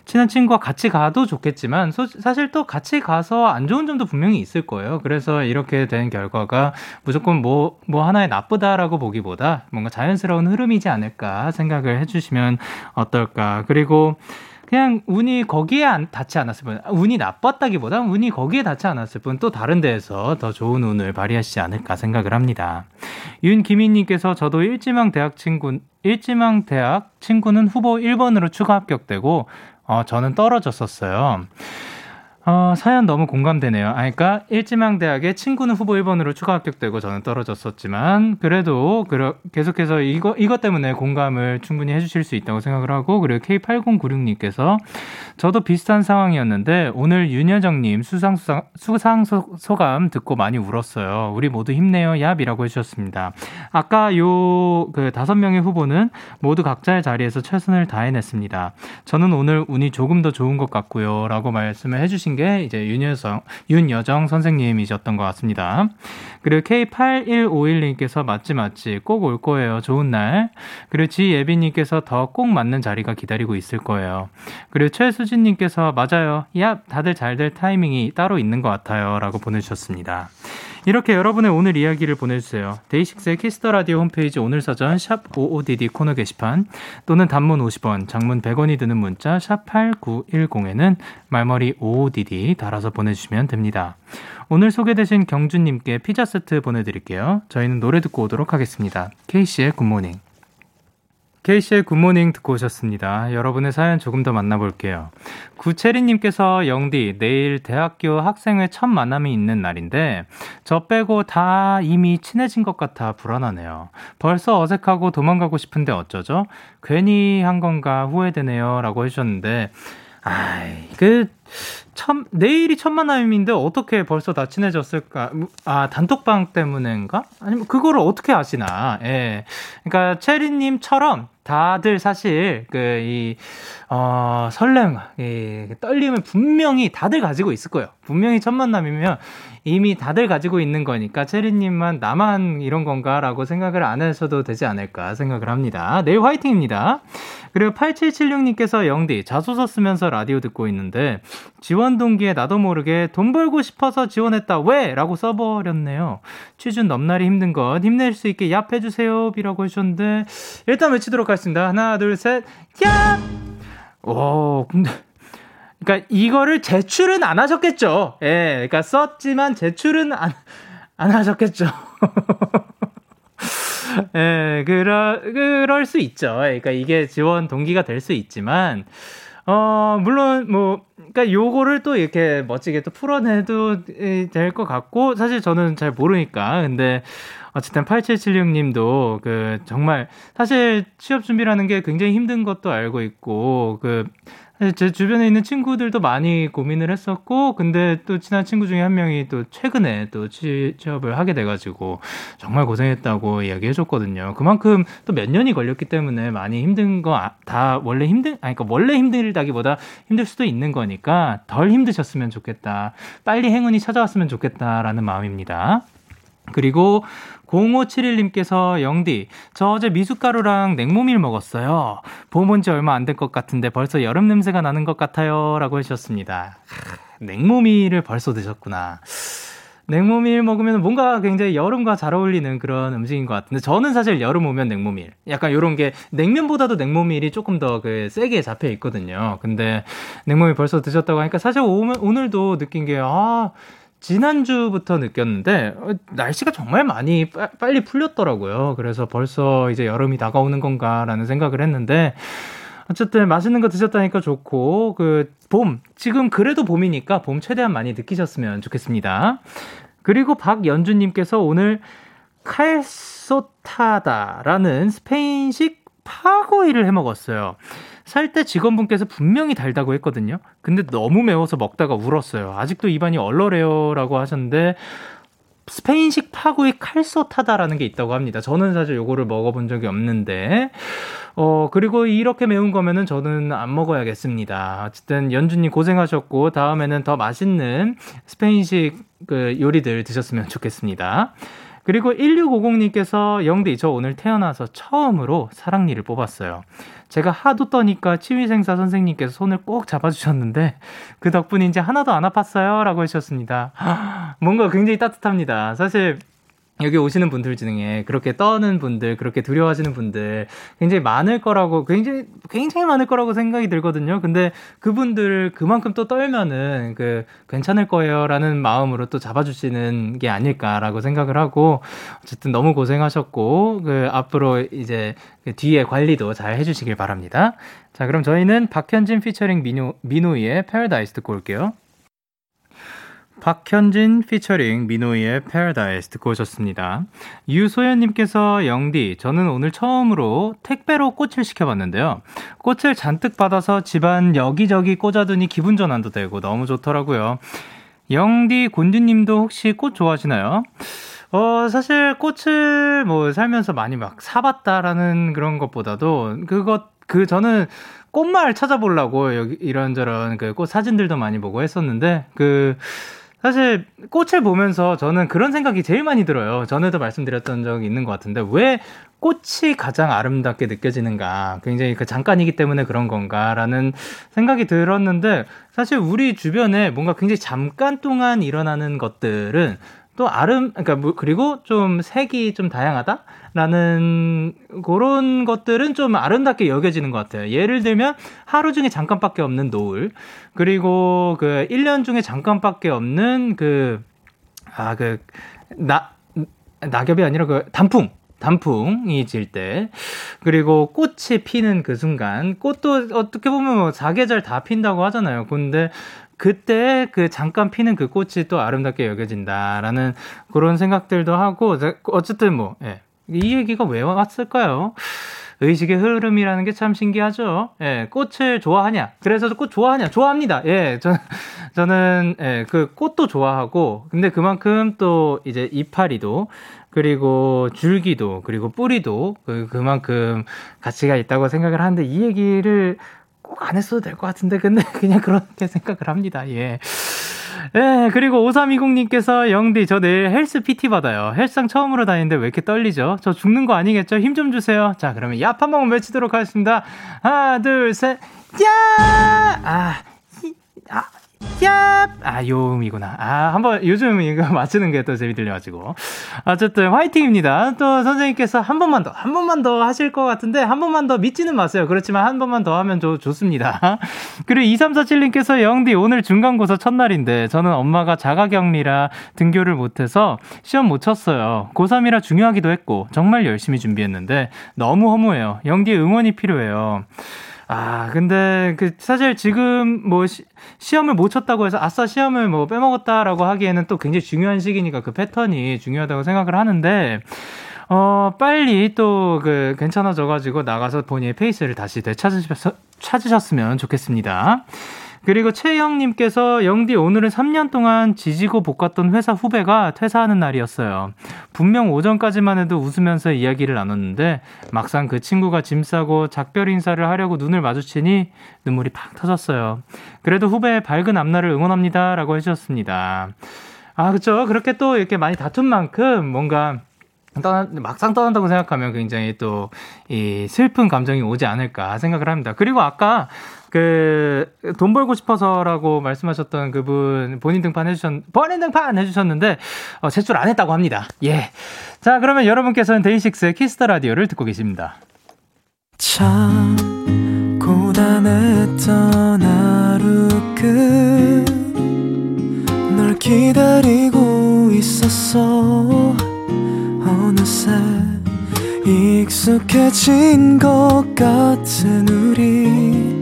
친한 친구와 같이 가도 좋겠지만 소- 사실 또 같이 가서 안 좋은 점도 분명히 있을 거예요. 그래서 이렇게 된 결과가 무조건 뭐, 뭐 하나의 나쁘다라고 보기보다 뭔가 자연스러운 흐름이지 않을까 생각을 해주시면 어떨까. 그리고 그냥 운이 거기에 안, 닿지 않았을 뿐, 운이 나빴다기보다 운이 거기에 닿지 않았을 뿐, 또 다른 데에서 더 좋은 운을 발휘하시지 않을까 생각을 합니다. 윤기민님께서 저도 일지망 대학 친구, 일지망 대학 친구는 후보 1번으로 추가 합격되고, 어, 저는 떨어졌었어요. 어, 사연 너무 공감되네요. 아, 그러니까 일지망 대학의 친구는 후보 1번으로 추가 합격되고 저는 떨어졌었지만 그래도 그러, 계속해서 이거 이것 때문에 공감을 충분히 해주실 수 있다고 생각을 하고 그리고 K8096님께서 저도 비슷한 상황이었는데 오늘 윤여정님 수상 수상 소감 듣고 많이 울었어요. 우리 모두 힘내요 얍이라고 해주셨습니다. 아까 요 그 다섯 명의 후보는 모두 각자의 자리에서 최선을 다해냈습니다. 저는 오늘 운이 조금 더 좋은 것 같고요라고 말씀을 해주신 게 이제 윤여정 윤여정 선생님이셨던 것 같습니다. 그리고 K8151님께서 맞지 맞지 꼭 올 거예요. 좋은 날. 그리고 지예빈님께서 더 꼭 맞는 자리가 기다리고 있을 거예요. 그리고 최수진님께서 맞아요. 야 다들 잘 될 타이밍이 따로 있는 것 같아요 라고 보내주셨습니다. 이렇게 여러분의 오늘 이야기를 보내주세요. DAY6의 Kiss the Radio 홈페이지 오늘 사전 샵 55DD 코너 게시판 또는 단문 50원, 장문 100원이 드는 문자 샵 8910에는 말머리 55DD 달아서 보내주시면 됩니다. 오늘 소개되신 경주님께 피자 세트 보내드릴게요. 저희는 노래 듣고 오도록 하겠습니다. 케이시의 Good Morning. 케이씨의 굿모닝 듣고 오셨습니다. 여러분의 사연 조금 더 만나볼게요. 구채리님께서 영디, 내일 대학교 학생회 첫 만남이 있는 날인데, 저 빼고 다 이미 친해진 것 같아 불안하네요. 벌써 어색하고 도망가고 싶은데 어쩌죠? 괜히 한 건가 후회되네요. 라고 해주셨는데, 아이, 그, 첫, 내일이 첫 만남인데 어떻게 벌써 다 친해졌을까? 아, 단톡방 때문인가? 아니면 그거를 어떻게 아시나? 예. 그러니까 체리님처럼 다들 사실 그 이 어, 설렘, 이 떨림을 분명히 다들 가지고 있을 거예요. 분명히 첫 만남이면 이미 다들 가지고 있는 거니까 체리님만 나만 이런 건가라고 생각을 안 하셔도 되지 않을까 생각을 합니다. 내일 화이팅입니다. 그리고 8776님께서 영디 자소서 쓰면서 라디오 듣고 있는데 지원 동기에 나도 모르게 돈 벌고 싶어서 지원했다 왜? 라고 써버렸네요. 취준 넘날이 힘든 것 힘낼 수 있게 얍 해주세요 비라고 해주셨는데 일단 외치도록 하겠습니다. 하나 둘셋 얍! 오 근데 그러니까 이거를 제출은 안 하셨겠죠. 예, 그러니까 썼지만 제출은 안, 안 하셨겠죠. 예, 그러, 그럴 수 있죠. 그러니까 이게 지원 동기가 될 수 있지만, 어, 물론, 뭐, 그러니까 요거를 또 이렇게 멋지게 또 풀어내도 될 것 같고, 사실 저는 잘 모르니까. 근데, 어쨌든 8776님도 그 정말 사실 취업 준비라는 게 굉장히 힘든 것도 알고 있고, 그, 제 주변에 있는 친구들도 많이 고민을 했었고, 근데 또 친한 친구 중에 한 명이 또 최근에 또 취업을 하게 돼가지고 정말 고생했다고 이야기해줬거든요. 그만큼 또 몇 년이 걸렸기 때문에 많이 힘든 거 다 원래 힘든, 아니, 그러니까 원래 힘들다기보다 힘들 수도 있는 거니까 덜 힘드셨으면 좋겠다. 빨리 행운이 찾아왔으면 좋겠다라는 마음입니다. 그리고 0571님께서 영디, 저 어제 미숫가루랑 냉모밀 먹었어요. 봄 온 지 얼마 안 된 것 같은데 벌써 여름 냄새가 나는 것 같아요. 라고 해주셨습니다. 냉모밀을 벌써 드셨구나. 냉모밀 먹으면 뭔가 굉장히 여름과 잘 어울리는 그런 음식인 것 같은데 저는 사실 여름 오면 냉모밀 약간 이런 게 냉면보다도 냉모밀이 조금 더 그 세게 잡혀 있거든요 근데 냉모밀 벌써 드셨다고 하니까 사실 오늘도 느낀 게 아 지난주부터 느꼈는데 어, 날씨가 정말 많이 빠, 빨리 풀렸더라고요. 그래서 벌써 이제 여름이 다가오는 건가라는 생각을 했는데 어쨌든 맛있는 거 드셨다니까 좋고 그 봄 지금 그래도 봄이니까 봄 최대한 많이 느끼셨으면 좋겠습니다. 그리고 박연주님께서 오늘 칼소타다라는 스페인식 파고이를 해 먹었어요. 살 때 직원분께서 분명히 달다고 했거든요. 근데 너무 매워서 먹다가 울었어요. 아직도 입안이 얼얼해요라고 하셨는데 스페인식 파구에 칼소타다라는 게 있다고 합니다. 저는 사실 요거를 먹어본 적이 없는데, 어, 그리고 이렇게 매운 거면은 저는 안 먹어야겠습니다. 어쨌든 연주님 고생하셨고, 다음에는 더 맛있는 스페인식 그 요리들 드셨으면 좋겠습니다. 그리고 1650님께서 영디, 저 오늘 태어나서 처음으로 사랑니를 뽑았어요. 제가 하도 떠니까 치위생사 선생님께서 손을 꼭 잡아주셨는데 그 덕분인지 하나도 안 아팠어요. 라고 하셨습니다. 뭔가 굉장히 따뜻합니다. 사실 여기 오시는 분들 중에 그렇게 떠는 분들, 그렇게 두려워하시는 분들 굉장히 많을 거라고, 굉장히, 굉장히 많을 거라고 생각이 들거든요. 근데 그분들 그만큼 또 떨면은 그 괜찮을 거예요 라는 마음으로 또 잡아주시는 게 아닐까라고 생각을 하고 어쨌든 너무 고생하셨고 그 앞으로 이제 그 뒤에 관리도 잘 해주시길 바랍니다. 자, 그럼 저희는 박현진 피처링 민호, 민호이의 패러다이스 듣고 올게요. 박현진 피처링 민호이의 Paradise 듣고 오셨습니다. 유소연님께서 영디, 저는 오늘 처음으로 택배로 꽃을 시켜봤는데요. 꽃을 잔뜩 받아서 집안 여기저기 꽂아두니 기분 전환도 되고 너무 좋더라고요. 영디, 곤디님도 혹시 꽃 좋아하시나요? 어, 사실 꽃을 뭐 살면서 많이 막 사봤다라는 그런 것보다도 그것, 그 저는 꽃말 찾아보려고 여기 이런저런 그 꽃 사진들도 많이 보고 했었는데 그 사실 꽃을 보면서 저는 그런 생각이 제일 많이 들어요. 전에도 말씀드렸던 적이 있는 것 같은데 왜 꽃이 가장 아름답게 느껴지는가? 굉장히 그 잠깐이기 때문에 그런 건가라는 생각이 들었는데 사실 우리 주변에 뭔가 굉장히 잠깐 동안 일어나는 것들은 또 아름 그러니까 뭐 그리고 좀 색이 좀 다양하다라는 그런 것들은 좀 아름답게 여겨지는 것 같아요. 예를 들면 하루 중에 잠깐밖에 없는 노을 그리고 그 1년 중에 잠깐밖에 없는 그 아 그 나 낙엽이 아니라 그 단풍 단풍이 질 때, 그리고 꽃이 피는 그 순간, 꽃도 어떻게 보면 뭐 사계절 다 핀다고 하잖아요. 근데 그때 그 잠깐 피는 그 꽃이 또 아름답게 여겨진다라는 그런 생각들도 하고, 어쨌든 뭐, 예. 이 얘기가 왜 왔을까요? 의식의 흐름이라는 게 참 신기하죠. 예, 꽃을 좋아하냐? 그래서 꽃 좋아하냐? 좋아합니다. 예, 저, 저는, 예, 그 꽃도 좋아하고, 근데 그만큼 또 이제 이파리도, 그리고 줄기도, 그리고 뿌리도 그, 그만큼 가치가 있다고 생각을 하는데 이 얘기를 꼭 안 했어도 될 것 같은데, 근데 그냥 그렇게 생각을 합니다. 예. 예, 그리고 5320님께서 영디, 저 내일 헬스 PT 받아요. 헬스장 처음으로 다니는데 왜 이렇게 떨리죠? 저 죽는 거 아니겠죠? 힘 좀 주세요. 자, 그러면 얍 한 번 외치도록 하겠습니다. 하나, 둘, 셋, 야! 아, 히, 아, 야! 아, 요 음이구나. 아, 한번 요즘 이거 맞추는 게 또 재미 들려가지고. 어쨌든 화이팅입니다. 또 선생님께서 한 번만 더, 한 번만 더 하실 것 같은데 한 번만 더 믿지는 마세요. 그렇지만 한 번만 더 하면 좋, 좋습니다. 그리고 2347님께서 영디 오늘 중간고사 첫날인데 저는 엄마가 자가격리라 등교를 못해서 시험 못 쳤어요. 고3이라 중요하기도 했고 정말 열심히 준비했는데 너무 허무해요. 영디 응원이 필요해요. 아, 근데 그 사실 지금 뭐 시, 시험을 못 쳤다고 해서 아싸 시험을 뭐 빼먹었다라고 하기에는 또 굉장히 중요한 시기니까 그 패턴이 중요하다고 생각을 하는데 어, 빨리 또 그 괜찮아져 가지고 나가서 본인의 페이스를 다시 되찾으셨으면 좋겠습니다. 그리고 최영님께서 영디 오늘은 3년 동안 지지고 볶았던 회사 후배가 퇴사하는 날이었어요. 분명 오전까지만 해도 웃으면서 이야기를 나눴는데 막상 그 친구가 짐 싸고 작별 인사를 하려고 눈을 마주치니 눈물이 팍 터졌어요. 그래도 후배의 밝은 앞날을 응원합니다라고 해주셨습니다. 아 그렇죠. 그렇게 또 이렇게 많이 다툰 만큼 뭔가 떠나, 막상 떠난다고 생각하면 굉장히 또 이 슬픈 감정이 오지 않을까 생각을 합니다. 그리고 아까 그, 돈 벌고 싶어서라고 말씀하셨던 그분 본인 등판 해주셨, 본인 등판 해주셨는데, 어, 제출 안 했다고 합니다. 예. 자, 그러면 여러분께서는 DAY6의 Kiss the Radio를 듣고 계십니다. 참, 고단했던 하루 끝, 널 기다리고 있었어. 어느새 익숙해진 것 같은 우리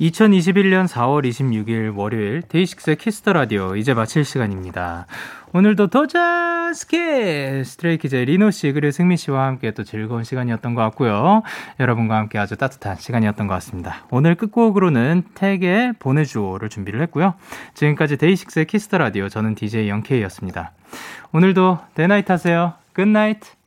2021년 4월 26일 월요일 DAY6의 Kiss the Radio 이제 마칠 시간입니다. 오늘도 도전 스케 Stray Kids의 리노 씨 그리고 승민 씨와 함께 또 즐거운 시간이었던 것 같고요. 여러분과 함께 아주 따뜻한 시간이었던 것 같습니다. 오늘 끝곡으로는 택의 보내주오를 준비를 했고요. 지금까지 데이식스의 키스터 라디오 저는 DJ 영케이였습니다. 오늘도 대나잇 하세요. 굿나잇.